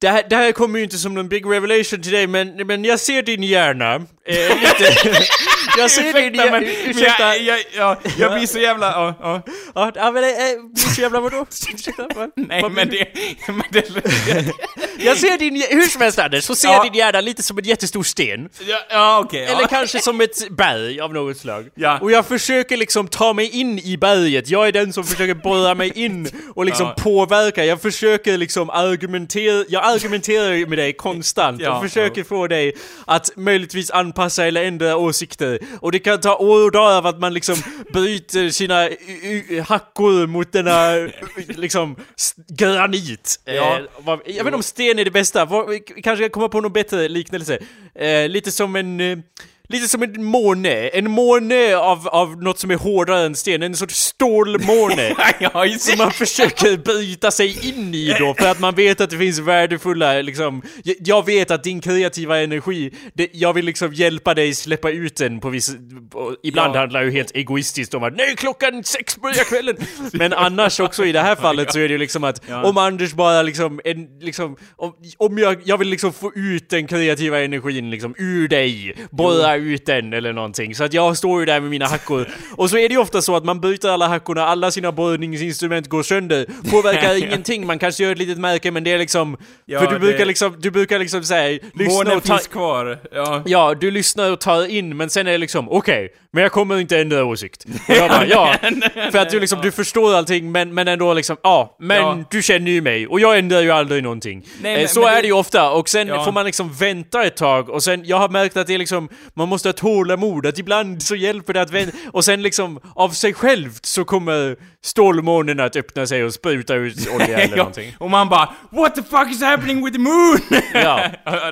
det här, det här kommer ju inte som någon big revelation till dig, men, men jag ser din hjärna. Eh, lite, jag ser din hjärna, men, ursäkta. Jag, jag, jag, jag blir så jävla, ja, ja. Ja, ja men äh, blir så jävla vadå? Nej men det, men det... jag ser din, hur som helst Anders, så ser ja. din hjärna lite som en jättestor sten. Ja, ja okej. Okay, Eller kanske som ett berg av något slag. Ja. Och jag försöker liksom ta mig in i berget, jag är den som försöker borra mig in och liksom påverka, jag försöker liksom argumentera, jag argumenterar med dig konstant ja, och försöker få dig att möjligtvis anpassa eller ändra åsikter. Och det kan ta år av att man liksom bryter sina hackor mot denna liksom granit. Ja. Eh, jag vet inte om sten är det bästa, kanske jag kommer på någon bättre liknelse. Eh, lite som en eh, lite som en måne. En måne av, av något som är hårdare än sten. En sorts stålmåne. som man försöker bryta sig in i då, för att man vet att det finns värdefulla, liksom... Jag vet att din kreativa energi, det, jag vill liksom hjälpa dig släppa ut den på vissa... Ibland ja. handlar det ju helt egoistiskt om att Nej, klockan sex börjar kvällen! Men annars också i det här fallet så är det ju liksom att ja. om Anders bara liksom, en, liksom... Om, om jag, jag vill liksom få ut den kreativa energin liksom ur dig, borra ut den eller någonting. Så att jag står ju där med mina hackor. Och så är det ju ofta så att man byter alla hackorna, alla sina borrningsinstrument går sönder. Påverkar ingenting, man kanske gör ett litet märke men det är liksom... Ja, för du det... brukar liksom, du brukar liksom säga... Lyssna och ta... finns kvar. Ja. ja, du lyssnar och tar in men sen är det liksom okej, okay, men jag kommer inte ändra åsikt. Och jag bara, ja. För att du liksom, du förstår allting men, men ändå liksom, ja, men ja. du känner ju mig och jag ändrar ju aldrig någonting. Nej, men, så men är det... det ju ofta och sen ja. får man liksom vänta ett tag och sen, jag har märkt att det är liksom, man måste ha tålamod, att ibland så hjälper det att vänta och sen liksom av sig självt så kommer stålmånen att öppna sig och spruta ut olja eller någonting. Och man bara What the fuck is happening with the moon? ja.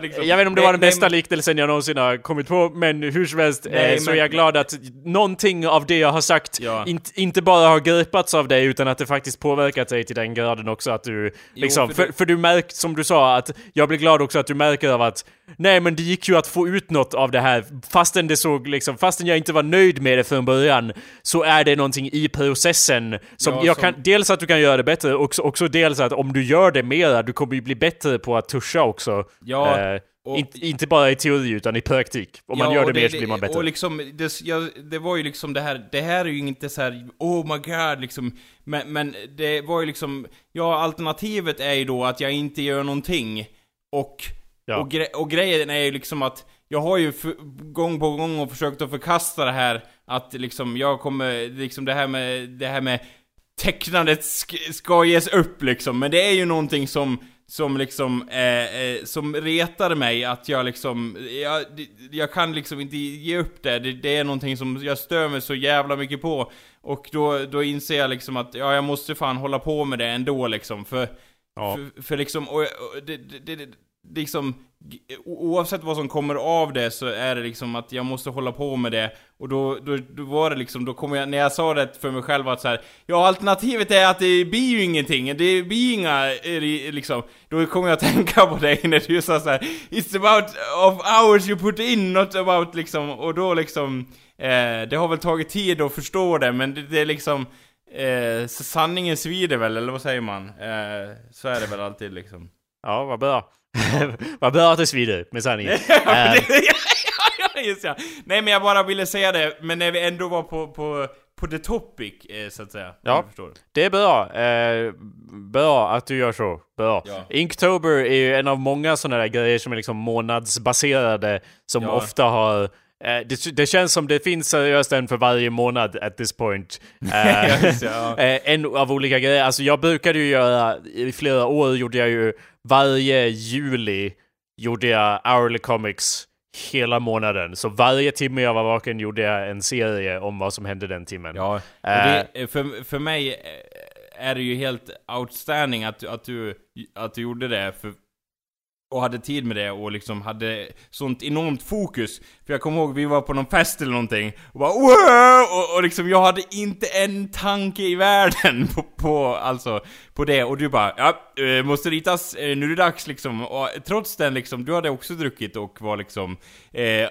liksom. Jag vet inte om det var den bästa liknelsen jag någonsin har kommit på, men hur som helst nej, eh, så men... är jag glad att någonting av det jag har sagt ja. inte, inte bara har gripats av dig utan att det faktiskt påverkat dig till den graden också att du liksom, jo, för, för, för, du märkt som du sa att jag blir glad också att du märker av att nej men det gick ju att få ut något av det här fastän det såg liksom, fastän jag inte var nöjd med det från början så är det någonting i processen som ja, jag som... kan, dels att du kan göra det bättre och också, också dels att om du gör det mera, du kommer ju bli bättre på att tuscha också. Ja. Eh, och, In, inte bara i teori utan i praktik. Om ja, man gör det, det mer så blir man bättre. Och liksom, det, ja, det var ju liksom det här, det här är ju inte så här, oh my god liksom. Men, men det var ju liksom, ja alternativet är ju då att jag inte gör någonting. Och, ja. och, gre och grejen är ju liksom att jag har ju gång på gång försökt att förkasta det här att liksom jag kommer, liksom det här med, det här med tecknandet sk ska ges upp liksom, men det är ju någonting som som liksom, eh, eh, som retar mig att jag liksom, jag, jag kan liksom inte ge upp det. det. det. är någonting som jag stör mig så jävla mycket på. Och då, då inser jag liksom att, ja jag måste fan hålla på med det ändå liksom, för, ja. för, för, liksom, och, och det, det, det, liksom, oavsett vad som kommer av det så är det liksom att jag måste hålla på med det. Och då, då, då var det liksom, då kom jag, när jag sa det för mig själv att så här, ja alternativet är att det blir ju ingenting, det blir inga, eh, liksom, då kommer jag att tänka på dig när du sa så här, It's about of hours you put in, not about liksom, och då liksom, eh, det har väl tagit tid att förstå det, men det, det är liksom, eh, sanningen svider väl, eller vad säger man? Eh, så är det väl alltid liksom. Ja, vad bra. vad bra att det svider med sanningen. uh. Just ja. Nej men jag bara ville säga det, men när vi ändå var på, på, på the topic, eh, så att säga. Ja, det är bra. Eh, bra att du gör så. Bra. Ja. Inktober är ju en av många sådana där grejer som är liksom månadsbaserade, som ja. ofta har Uh, det, det, känns som det finns seriöst en för varje månad at this point. Uh, uh, en av olika grejer. Alltså jag brukade ju göra, i flera år gjorde jag ju varje juli gjorde jag hourly comics hela månaden. Så varje timme jag var vaken gjorde jag en serie om vad som hände den timmen. Ja, det, för, för mig är det ju helt outstanding att, att, du, att du gjorde det. För och hade tid med det och liksom hade sånt enormt fokus. För jag kommer ihåg, vi var på någon fest eller någonting och bara wow! Och, och liksom jag hade inte en tanke i världen på, på alltså, på det. Och du bara ja, eh, måste ritas, eh, nu är det dags liksom. Och trots den liksom, du hade också druckit och var liksom eh,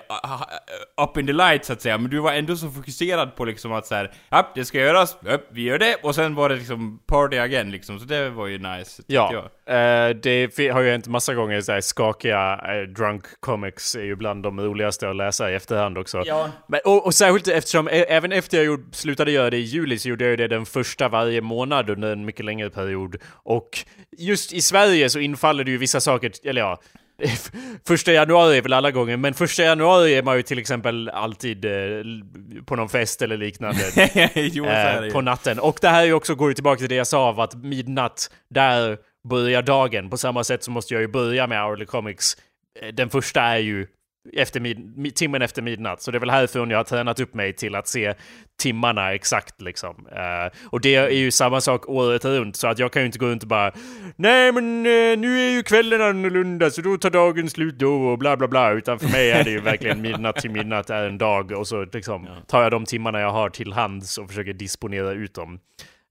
up in the light så att säga. Men du var ändå så fokuserad på liksom att så här, ja, det ska göras, ja, vi gör det. Och sen var det liksom party again liksom. Så det var ju nice, Ja, jag. Eh, det har ju hänt massa gånger så här skakiga eh, drunk comics är ju bland de roligaste att läsa i efterhand också. Ja. Men, och, och särskilt eftersom, även efter jag gjorde, slutade göra det i juli så gjorde jag ju det den första varje månad under en mycket längre period. Och just i Sverige så infaller det ju vissa saker, eller ja, Första januari är väl alla gånger, men första januari är man ju till exempel alltid eh, på någon fest eller liknande. jo, eh, på natten. Och det här är också, går ju tillbaka till det jag sa av att midnatt, där börjar dagen. På samma sätt så måste jag ju börja med Hourly Comics. Eh, den första är ju efter mid, timmen efter midnatt. Så det är väl härifrån jag har tränat upp mig till att se timmarna exakt liksom. Uh, och det är ju samma sak året runt, så att jag kan ju inte gå runt och bara Nej men uh, nu är ju kvällen annorlunda så då tar dagen slut då och bla bla bla. Utan för mig är det ju verkligen midnatt till midnatt är en dag och så liksom tar jag de timmarna jag har till hands och försöker disponera ut dem.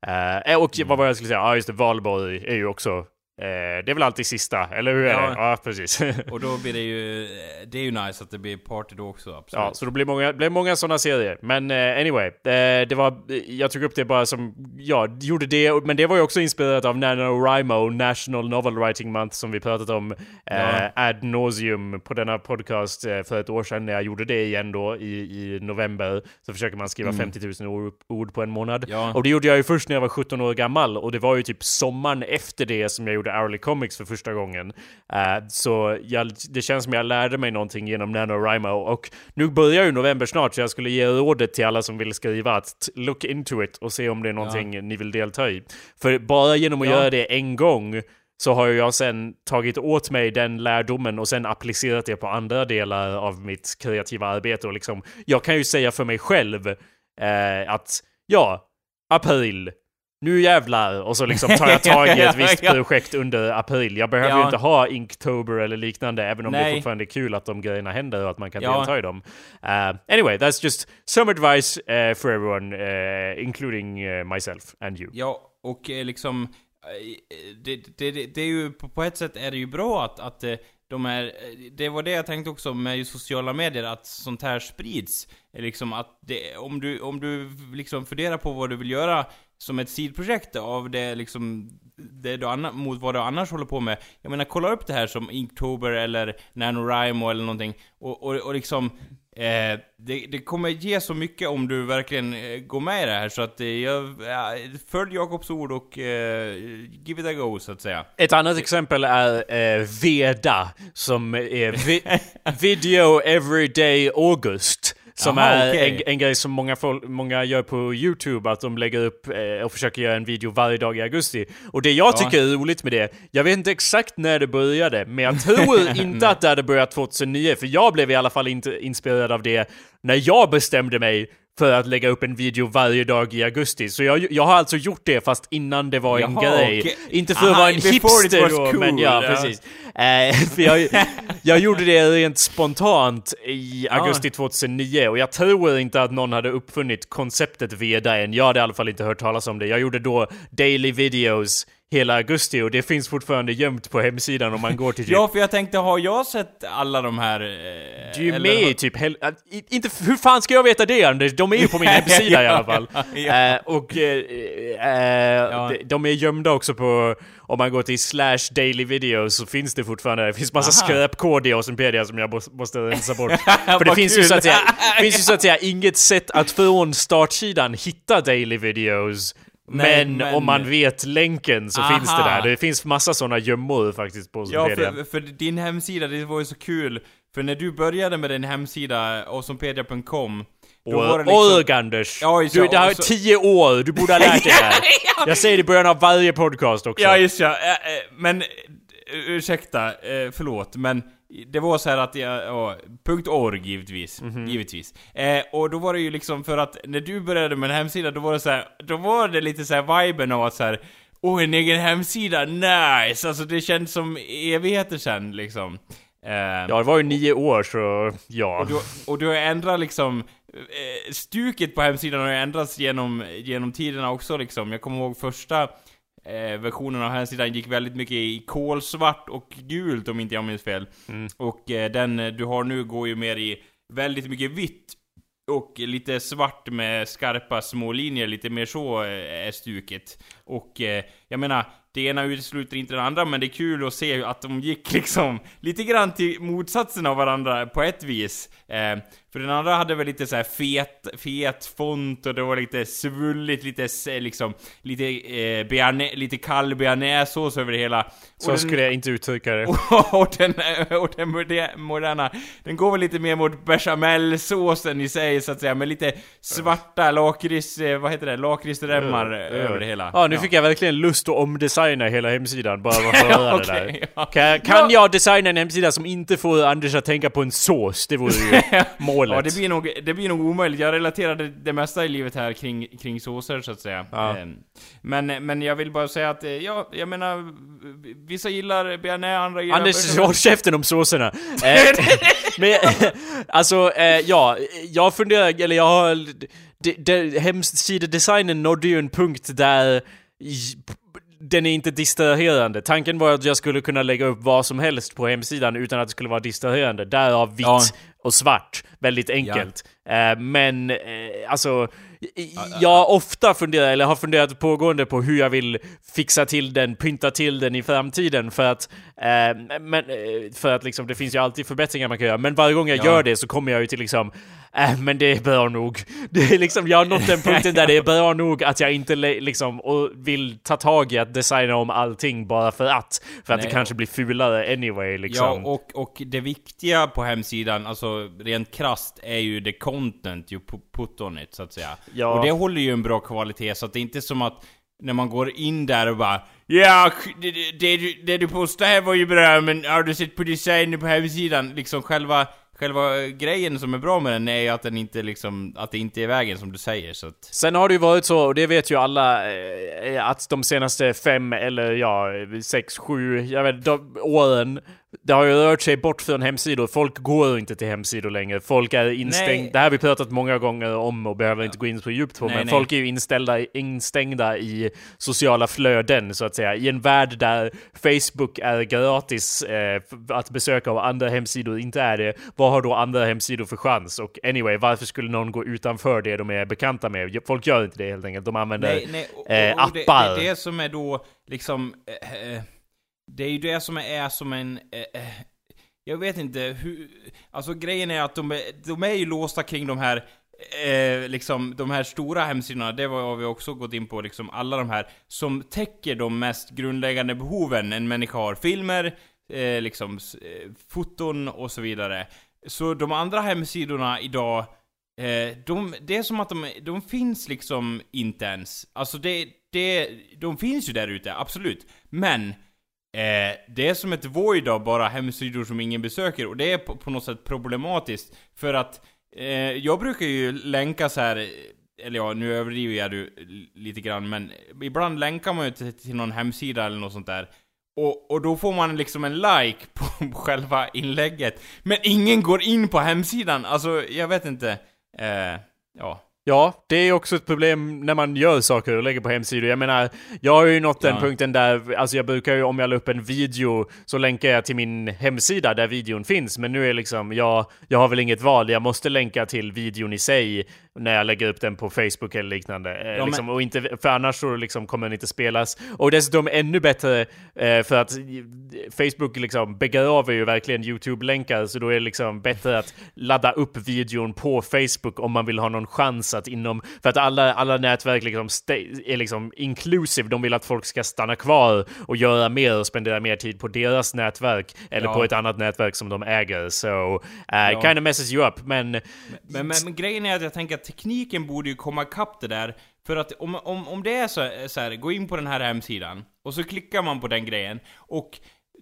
Uh, och mm. vad var jag skulle säga? Ja ah, just det, valborg är ju också Eh, det är väl alltid sista, eller hur är ja. det? Ja, precis. och då blir det ju... Det är ju nice att det blir party då också, absolut. Ja, så då blir många, blir många sådana serier. Men uh, anyway, det var... Jag tog upp det bara som... Ja, gjorde det, men det var ju också inspirerat av NaNoWriMo, National Novel Writing Month, som vi pratat om ja. ad nauseum på denna podcast för ett år sedan när jag gjorde det igen då i, i november. Så försöker man skriva mm. 50 000 ord, ord på en månad. Ja. Och det gjorde jag ju först när jag var 17 år gammal och det var ju typ sommaren efter det som jag gjorde gjorde Hourly Comics för första gången. Uh, så jag, det känns som jag lärde mig någonting genom NaNoWriMo och nu börjar ju november snart så jag skulle ge rådet till alla som vill skriva att look into it och se om det är någonting ja. ni vill delta i. För bara genom att ja. göra det en gång så har jag sen tagit åt mig den lärdomen och sen applicerat det på andra delar av mitt kreativa arbete och liksom, jag kan ju säga för mig själv eh, att ja, april, nu jävlar! Och så liksom tar jag tag i ett visst projekt under april. Jag behöver ja. ju inte ha Inktober eller liknande, även om Nej. det fortfarande är kul att de grejerna händer och att man kan ja. delta i dem. Uh, anyway, that's just some advice uh, for everyone, uh, including myself and you. Ja, och liksom... Det, det, det, det, är ju, på ett sätt är det ju bra att, att de är, det var det jag tänkte också med sociala medier, att sånt här sprids. Liksom att det, om du, om du liksom funderar på vad du vill göra som ett sidprojekt av det liksom, det du anna, mot vad du annars håller på med. Jag menar, kolla upp det här som Inktober eller NaNoWriMo eller någonting, och, och, och liksom eh, det, det, kommer ge så mycket om du verkligen eh, går med i det här, så att eh, jag, ja, följ Jakobs ord och eh, give it a go, så att säga. Ett annat exempel är eh, Veda, som är vi Video Everyday August. Som Aha, är okay. en, en grej som många, folk, många gör på YouTube, att de lägger upp eh, och försöker göra en video varje dag i augusti. Och det jag tycker är roligt med det, jag vet inte exakt när det började, men jag tror inte att det hade börjat 2009, för jag blev i alla fall inte inspirerad av det när jag bestämde mig för att lägga upp en video varje dag i augusti. Så jag, jag har alltså gjort det fast innan det var en Jaha, grej. Okay. Inte för Aha, att vara en hipster då, cool, men ja, ja. precis. Uh, för jag, jag gjorde det rent spontant i augusti 2009 och jag tror inte att någon hade uppfunnit konceptet Veda än. Jag hade i alla fall inte hört talas om det. Jag gjorde då daily videos hela augusti och det finns fortfarande gömt på hemsidan om man går till typ... Ja, för jag tänkte, har jag sett alla de här... Eh, du är ju med i typ hel... Inte... Hur fan ska jag veta det Anders? De är ju på min hemsida i alla fall. ja. uh, och uh, uh, ja. de, de är gömda också på... Om man går till slash daily videos så finns det fortfarande, det finns massa skräpkod i Awesomepedia som jag måste rensa bort. För det finns ju, så att säga, finns ju så att säga inget sätt att från startsidan hitta daily videos Nej, men, men, om man vet länken så Aha. finns det där. Det finns massa sådana gömmor faktiskt på Ja, för, för, din hemsida, det var ju så kul. För när du började med din hemsida, awesomepedia.com och liksom... Anders! Ja, just, du, det här är så... tio år, du borde ha lärt dig det här. ja. Jag säger det i början av varje podcast också. Ja, just ja. Men, ursäkta, förlåt, men det var så att jag, ja, .org givetvis, mm -hmm. givetvis. Eh, och då var det ju liksom för att när du började med en hemsida, då var det så här, då var det lite så här viben av att så här, Åh, en egen hemsida, nice! Alltså det känns som evigheter sen liksom. Eh, ja, det var ju nio år så, ja. Och du, och du har ändrat liksom, eh, stuket på hemsidan har ju ändrats genom, genom tiderna också liksom. Jag kommer ihåg första eh, versionen av hemsidan gick väldigt mycket i kolsvart och gult om inte jag minns fel. Mm. Och eh, den eh, du har nu går ju mer i väldigt mycket vitt och lite svart med skarpa små linjer, lite mer så är stuket. Och eh, jag menar, det ena utesluter inte det andra, men det är kul att se att de gick liksom lite grann till motsatsen av varandra på ett vis. Eh, för den andra hade väl lite så fet, fet font och det var lite svulligt, lite liksom, lite, eh, bearna, lite kall bearnaisesås över det hela. Så den, skulle jag inte uttrycka det. och den, och den moderna, den går väl lite mer mot bechamelsåsen i sig så att säga, med lite svarta lakrits, eh, vad heter det, lakritsremmar mm, över det hela. Ja, nu ja. fick jag verkligen lust att omdesigna hela hemsidan, bara för att höra okay, det där. Ja. Kan, kan jag designa en hemsida som inte får Anders att tänka på en sås? Det vore ju målet. Ja, det blir, nog, det blir nog omöjligt. Jag relaterade det mesta i livet här kring, kring såser, så att säga. Ja. Ehm, men, men jag vill bara säga att, eh, ja, jag menar, vissa gillar bearnaise, andra gillar... Anders, håll käften om såserna! eh, men, alltså, eh, ja, jag funderar, eller jag har... Hemsidedesignen nådde ju en punkt där den är inte distraherande. Tanken var att jag skulle kunna lägga upp vad som helst på hemsidan utan att det skulle vara distraherande. Därav vitt ja. Och svart. Väldigt enkelt. Ja. Uh, men, uh, alltså... Jag ofta funderat, eller har funderat pågående på hur jag vill fixa till den, pynta till den i framtiden för att... Uh, men, för att liksom, det finns ju alltid förbättringar man kan göra. Men varje gång jag ja. gör det så kommer jag ju till liksom äh, men det är bra nog. Det är liksom, jag har nått den punkten där det är bra nog att jag inte liksom och vill ta tag i att designa om allting bara för att. För att Nej, det kanske blir fulare anyway liksom. Ja, och, och det viktiga på hemsidan, alltså rent krast är ju the content you put on it, så att säga. Ja. Och det håller ju en bra kvalitet, så att det är inte som att när man går in där och bara Ja, det, det, det, du postade här var ju bra, men har du sett på designen på hemsidan? Liksom själva Själva grejen som är bra med den är ju att den inte liksom, att det inte är vägen som du säger så att... Sen har det ju varit så, och det vet ju alla, eh, att de senaste fem eller ja, sex, sju, jag vet de, åren det har ju rört sig bort från hemsidor. Folk går inte till hemsidor längre. Folk är instängda. Det här har vi pratat många gånger om och behöver inte gå in så djupt på. Nej, men nej. folk är ju inställda, instängda i sociala flöden så att säga. I en värld där Facebook är gratis eh, att besöka och andra hemsidor inte är det. Vad har då andra hemsidor för chans? Och anyway, varför skulle någon gå utanför det de är bekanta med? Folk gör inte det helt enkelt. De använder nej, nej. Och, och, eh, appar. Det, det, det som är då liksom... Eh, eh det är ju det som är som en... Eh, eh, jag vet inte hur... Alltså grejen är att de är, de är ju låsta kring de här Eh, liksom de här stora hemsidorna, det har vi också gått in på, liksom alla de här som täcker de mest grundläggande behoven en människa har. Filmer, eh, liksom eh, foton och så vidare. Så de andra hemsidorna idag, eh, de, det är som att de, de finns liksom inte ens. Alltså det, det, de finns ju där ute, absolut. Men Eh, det är som ett void av bara hemsidor som ingen besöker och det är på, på något sätt problematiskt. För att eh, jag brukar ju länka så här eller ja, nu överdriver jag du lite grann, men ibland länkar man ju till, till någon hemsida eller något sånt där. och, och då får man liksom en like på själva inlägget. Men ingen går in på hemsidan, alltså jag vet inte. Eh, ja. Ja, det är också ett problem när man gör saker och lägger på hemsidor. Jag menar, jag har ju nått den ja. punkten där, alltså jag brukar ju om jag la upp en video så länkar jag till min hemsida där videon finns. Men nu är liksom, jag, jag har väl inget val, jag måste länka till videon i sig när jag lägger upp den på Facebook eller liknande. Eh, ja, liksom, men... och inte, för annars så liksom kommer den inte spelas. Och dessutom ännu bättre eh, för att Facebook liksom begraver ju verkligen YouTube-länkar, så då är det liksom bättre att ladda upp videon på Facebook om man vill ha någon chans att inom, för att alla, alla nätverk liksom är liksom inclusive, de vill att folk ska stanna kvar och göra mer och spendera mer tid på deras nätverk eller ja. på ett annat nätverk som de äger. Så, uh, ja. kind of messes you up, men... Men, men, men, men grejen är att jag tänker att tekniken borde ju komma ikapp det där. För att om, om, om det är så, så här, gå in på den här hemsidan, och så klickar man på den grejen, och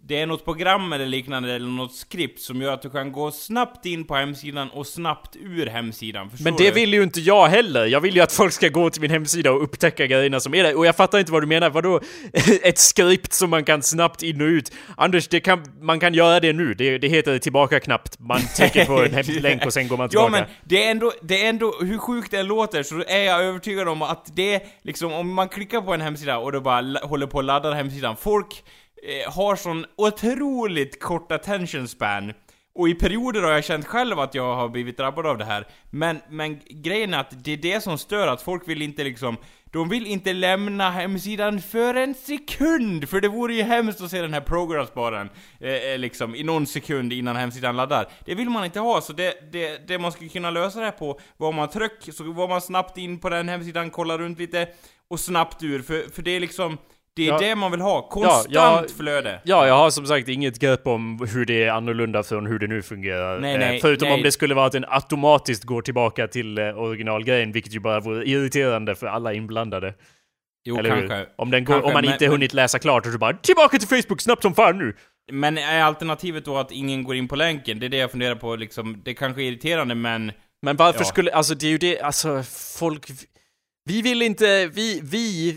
det är något program eller liknande, eller något skript som gör att du kan gå snabbt in på hemsidan och snabbt ur hemsidan. Förstår Men det du? vill ju inte jag heller. Jag vill ju att folk ska gå till min hemsida och upptäcka grejerna som är där. Och jag fattar inte vad du menar. Vadå? Ett skript som man kan snabbt in och ut? Anders, det kan, man kan göra det nu. Det, det heter tillbaka-knapp. Man trycker på en länk och sen går man tillbaka. Ja, men det är ändå, det är ändå, hur sjukt det låter, så är jag övertygad om att det, liksom, om man klickar på en hemsida och det bara håller på att ladda hemsidan, folk eh, har sån otroligt kort attention span. Och i perioder har jag känt själv att jag har blivit drabbad av det här. Men, men grejen är att det är det som stör, att folk vill inte liksom... De vill inte lämna hemsidan för en sekund! För det vore ju hemskt att se den här progressbaren eh, eh, liksom i någon sekund innan hemsidan laddar. Det vill man inte ha, så det, det, det man skulle kunna lösa det här på var man tryck, så var man snabbt in på den hemsidan, kollar runt lite och snabbt ur. För, för det är liksom... Det är ja. det man vill ha, konstant ja, jag, flöde. Ja, jag har som sagt inget grepp om hur det är annorlunda från hur det nu fungerar. Nej, nej, eh, Förutom nej. om det skulle vara att den automatiskt går tillbaka till eh, originalgrejen, vilket ju bara vore irriterande för alla inblandade. Jo, Eller kanske. Hur? Om, den går, kanske, om man inte men, hunnit läsa klart och så bara tillbaka till Facebook snabbt som fan nu! Men är alternativet då att ingen går in på länken? Det är det jag funderar på liksom. Det kanske är irriterande men... Men varför ja. skulle, alltså det är ju det, alltså folk... Vi vill inte, vi, vi,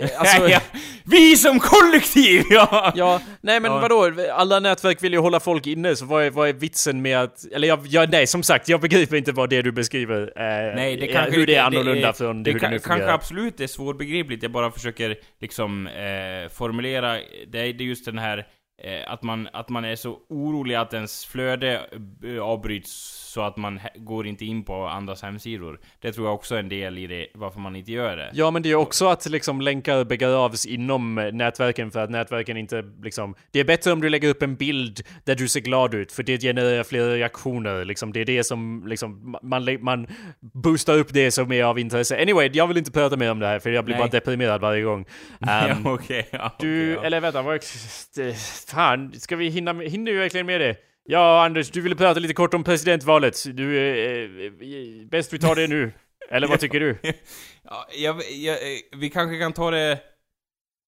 eh, alltså... ja, vi som kollektiv, ja! Ja, nej men ja. vadå? Alla nätverk vill ju hålla folk inne, så vad är, vad är vitsen med att... Eller jag, jag, nej som sagt, jag begriper inte vad det du beskriver, eh, nej, det kanske, hur det är annorlunda det, det, från det, hur det nu fungerar. kanske absolut är svårbegripligt, jag bara försöker liksom eh, formulera, det är just den här Eh, att, man, att man är så orolig att ens flöde eh, avbryts så att man går inte in på andras hemsidor. Det tror jag också är en del i det, varför man inte gör det. Ja, men det är också att liksom länkar begravs inom nätverken för att nätverken inte liksom... Det är bättre om du lägger upp en bild där du ser glad ut, för det genererar fler reaktioner. Liksom, det är det som liksom, man, man boostar upp det som är av intresse. Anyway, jag vill inte prata mer om det här, för jag blir Nej. bara deprimerad varje gång. Um, ja, okay, ja, du, ja. eller vänta, vad... Fan, ska vi hinna, hinner vi verkligen med det? Ja, Anders, du ville prata lite kort om presidentvalet. Du, eh, eh, bäst vi tar det nu. Eller vad tycker du? ja, jag, jag, vi kanske kan ta det...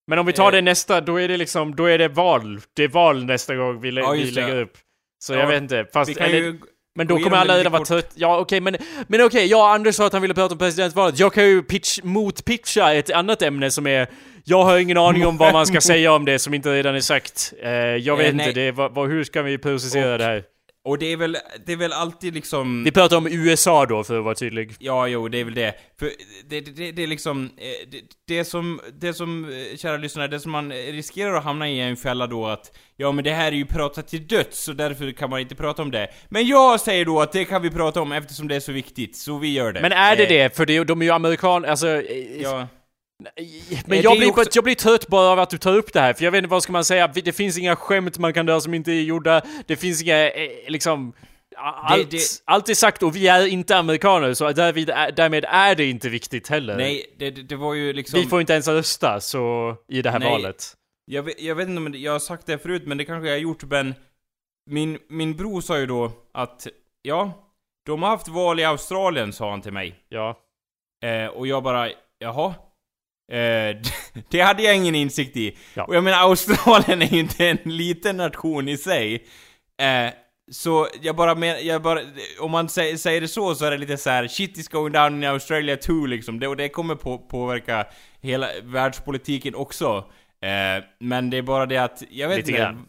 Men om vi tar eh, det nästa, då är det liksom, då är det val. Det är val nästa gång vi, lä ja, vi lägger upp. Så ja, jag vet inte, fast... Eller, ju men då kommer alla redan vara trött. Ja okej, okay, men, men okej, okay, ja Anders sa att han ville prata om presidentvalet. Jag kan ju pitch, motpitcha ett annat ämne som är... Jag har ingen aning om vad man ska säga om det som inte redan är sagt. Uh, jag vet eh, inte, det, vad, hur ska vi processera och, det här? Och det är väl, det är väl alltid liksom... Vi pratar om USA då, för att vara tydlig. Ja, jo, det är väl det. För det, det, det är liksom, eh, det, det, som, det som, eh, kära lyssnare, det som man riskerar att hamna i är en fälla då att Ja men det här är ju pratat till döds, så därför kan man inte prata om det. Men jag säger då att det kan vi prata om eftersom det är så viktigt, så vi gör det. Men är det eh. det? För det, de är ju amerikaner, alltså... Ja. Men jag blir, också... jag blir trött bara av att du tar upp det här, för jag vet inte vad ska man säga, det finns inga skämt man kan dra som inte är gjorda, det finns inga, eh, liksom... Allt, det, det... allt är sagt och vi är inte amerikaner, så därvid, därmed är det inte viktigt heller. Nej, det, det var ju liksom... Vi får inte ens rösta, så, i det här Nej, valet. Jag vet, jag vet inte om jag har sagt det förut, men det kanske jag har gjort, men... Min, min bror sa ju då att, ja, de har haft val i Australien, sa han till mig. Ja. Eh, och jag bara, jaha? Eh, det hade jag ingen insikt i. Ja. Och jag menar, Australien är ju inte en liten nation i sig. Eh, så jag bara menar, jag bara, om man säger, säger det så så är det lite så här: shit is going down in Australia too liksom. Det, och det kommer på, påverka hela världspolitiken också. Eh, men det är bara det att, jag vet Lite inte. grann.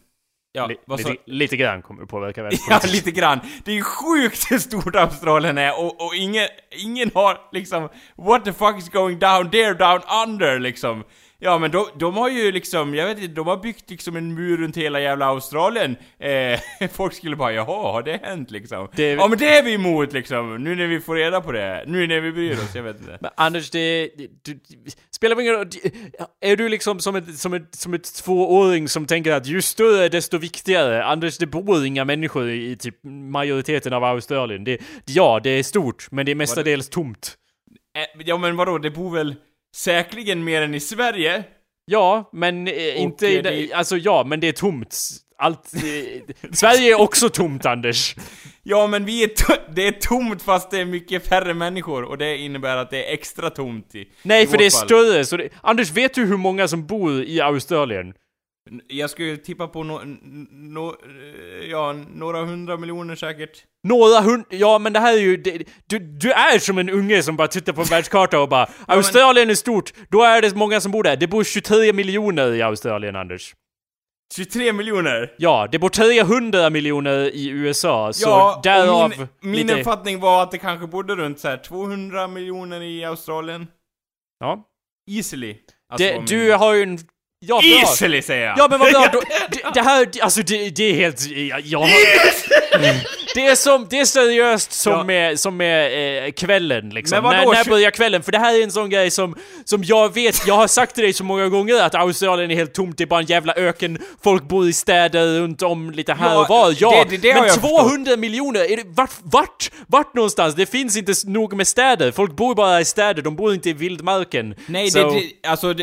Ja, lite, lite grann kommer det påverka Ja, världspolitiken. lite grann. Det är sjukt hur stort Australien är och, och ingen, ingen har liksom What the fuck is going down there, down under liksom. Ja men de, de har ju liksom, jag vet inte, de har byggt liksom en mur runt hela jävla Australien. Eh, folk skulle bara jaha, har det hänt liksom? Det- Ja men det är vi emot liksom, nu när vi får reda på det. Nu när vi bryr oss, jag vet inte. Men Anders, det... du, spelar ingen roll... Är du liksom som ett, som, ett, som ett tvååring som tänker att ju större desto viktigare? Anders, det bor inga människor i, i typ majoriteten av Australien. Det, ja, det är stort, men det är mestadels tomt. Eh, ja men vadå, det bor väl säkerligen mer än i Sverige? Ja, men eh, inte... i det- Alltså ja, men det är tomt. Allt... Eh, Sverige är också tomt, Anders. Ja men vi är det är tomt fast det är mycket färre människor och det innebär att det är extra tomt i Nej, i för det är fall. större. Så det, Anders, vet du hur många som bor i Australien? Jag skulle tippa på no, no, ja, några hundra miljoner säkert. Några hund... Ja, men det här är ju... Det, du, du är som en unge som bara tittar på en världskarta och bara Australien är stort, då är det många som bor där. Det bor 23 miljoner i Australien, Anders. 23 miljoner! Ja, det bor 300 miljoner i USA, så ja, därav min, min lite... uppfattning var att det kanske bodde runt så här 200 miljoner i Australien. Ja. Easily. Alltså, Det, min- du har ju en... Ja, bra. Easily säger jag! Ja men vad bra, då, det, det här, alltså det, det är helt... Ja, jag har, det är som, det är seriöst som Ja. med, som med eh, kvällen liksom. När, när börjar kvällen? För det här är en sån grej som, som jag vet, jag har sagt till dig så många gånger att Australien är helt tomt, det är bara en jävla öken, folk bor i städer runt om lite här Ja, och var. Ja, det- det- men jag 200 miljoner, är det, vart, vart, vart någonstans? Det finns inte nog med städer, folk bor bara i städer, de bor inte i vildmarken. Nej, Så- det, alltså